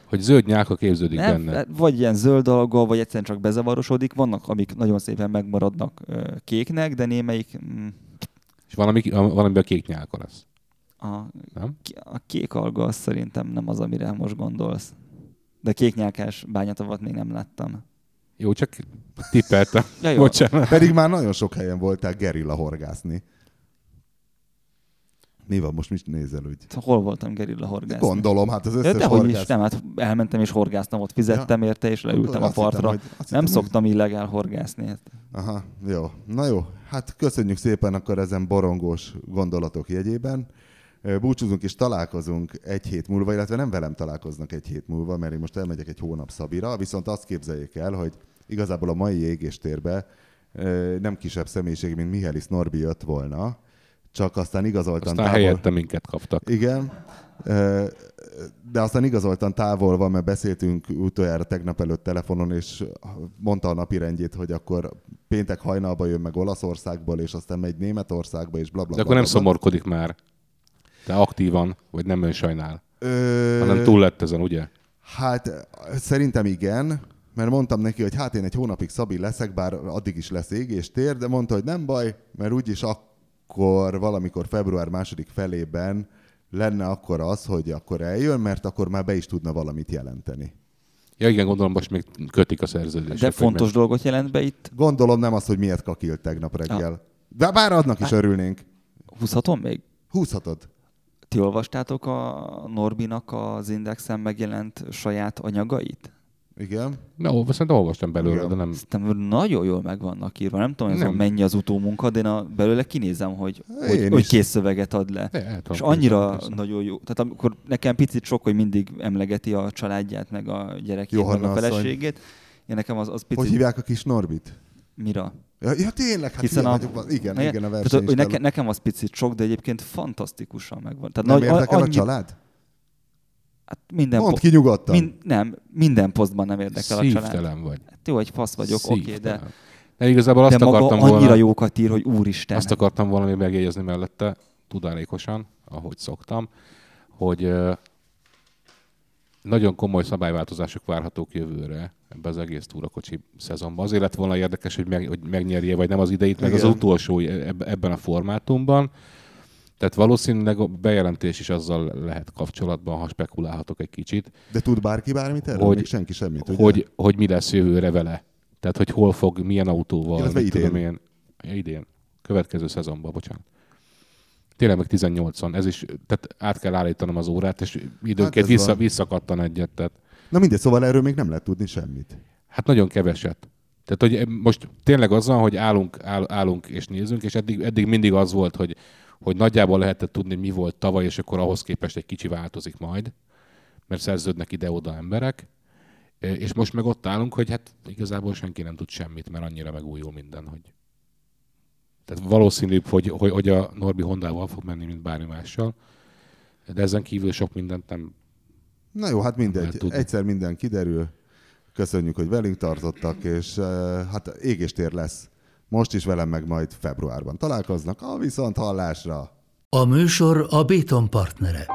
Hogy zöld nyálka képződik Nem, benne. hát vagy ilyen zöld alga, vagy egyszerűen csak bezavarosodik. Vannak, amik nagyon szépen megmaradnak kéknek, de némelyik mm, És valami, valamiben kék nyálka lesz. a, Nem? a kék alga az szerintem nem az, amire most gondolsz. De kéknyálkás bányatavat még nem láttam. Jó, csak tippeltem. Ja, jó. Bocsánat. Pedig már nagyon sok helyen voltál gerilla horgászni. Mi van, most mit nézel úgy? Hol voltam gerilla horgászni? Gondolom, hát az Ja, összes dehogy horgász... is, nem, hát elmentem és horgáztam, ott fizettem érte, és leültem a Azt hittem, partra. hogy- azt Nem hittem, hogy- szoktam illegál horgászni. hát. Aha, jó. Na jó, hát köszönjük szépen akkor ezen borongós gondolatok jegyében. Búcsúzunk és találkozunk egy hét múlva, illetve nem velem találkoznak egy hét múlva, mert én most elmegyek egy hónap Szabira, viszont azt képzeljék el, hogy igazából a mai égéstérbe nem kisebb személyiség, mint Mihály Norbi jött volna, csak aztán igazoltan Aztán helyette minket kaptak. igen. De aztán igazoltan távol van, mert beszéltünk utoljára tegnap előtt telefonon, és mondta a napi rendjét, hogy akkor péntek hajnalba jön meg Olaszországból, és aztán megy Németországba, és bla bla De bla, akkor nem bla, szomorkodik már. Te aktívan, vagy nem ön sajnál. Ö, Hanem túl lett ezen, ugye? Hát szerintem igen, mert mondtam neki, hogy hát én egy hónapig Szabi leszek, bár addig is lesz égéstér, de mondta, hogy nem baj, mert úgyis akkor valamikor február második felében lenne akkor az, hogy akkor eljön, mert akkor már be is tudna valamit jelenteni. Ja igen, gondolom most még kötik a szerződést. De fontos dolgot jelent be itt. Gondolom nem az, hogy miért kakilt tegnap reggel. De bár adnak is örülnénk. Húzhatom még? Húzhatod. Ti olvastátok a Norbinak az Indexen megjelent saját anyagait? Igen. Na, ó, szerintem olvastam belőle, Igen. de nem... Szerintem nagyon jól meg vannak írva. Nem tudom, Nem. a mennyi az utómunka, de én a, belőle kinézem, hogy, Én hogy, hogy kész szöveget ad le. De, tudom És annyira persze. nagyon jó. Tehát amikor nekem picit sok, hogy mindig emlegeti a családját, meg a gyerekét, meg Johanna a asszony. feleségét. Én nekem az, az picit... Hogy hívják a kis Norbit? Mira? Ja, ja tényleg, hát Hiszen a, vagyok, igen, Na, igen, a tehát, verseny hogy is neke, nekem az picit sok, de egyébként fantasztikusan megvan. Tehát Nem nagy- érdekel a annyi- család? Hát minden, Mondd po- ki nyugodtan. min, nem, minden posztban nem érdekel a család. Szívtelen vagy. Hát jó, egy fasz vagyok, oké, Szívtelen. de, De igazából azt de maga akartam annyira volna... jókat ír, hogy úristen. Azt akartam valami megjegyezni mellette, tudálékosan, ahogy szoktam, hogy nagyon komoly szabályváltozások várhatók jövőre ebbe az egész túrakocsi szezonban. Azért lett volna érdekes, hogy, meg, hogy megnyerje, vagy nem az ideit, meg az Igen. utolsó eb- ebben a formátumban. Tehát valószínűleg a bejelentés is azzal lehet kapcsolatban, ha spekulálhatok egy kicsit, De tud bárki bármit erről? Hogy- Még senki semmit, ugye? hogy, hogy mi lesz jövőre vele. Tehát, hogy hol fog, milyen autóval. Illetve idén. Tudom én, Ja, idén. Következő szezonban, bocsánat. Tényleg meg 18-an. Ez is, tehát át kell állítanom az órát, és időnként ez vissza, van. visszakattan egyet. Tehát, Na mindegy, szóval erről még nem lehet tudni semmit. hát nagyon keveset. Tehát, hogy most tényleg az van, hogy állunk, áll, állunk és nézünk, és eddig, eddig mindig az volt, hogy, hogy nagyjából lehetett tudni, mi volt tavaly, és akkor ahhoz képest egy kicsi változik majd, mert szerződnek ide-oda emberek. E, És most meg ott állunk, hogy hát igazából senki nem tud semmit, mert annyira megújul minden, hogy tehát valószínűbb, hogy, hogy, hogy a Norbi Hondával fog menni, mint bármi mással. De ezen kívül sok mindent nem, Na jó, hát mindegy. Egyszer minden kiderül. Köszönjük, hogy velünk tartottak, és eh, hát égéstér lesz. Most is velem meg majd februárban találkoznak. A viszont hallásra! A műsor a Béton partnere.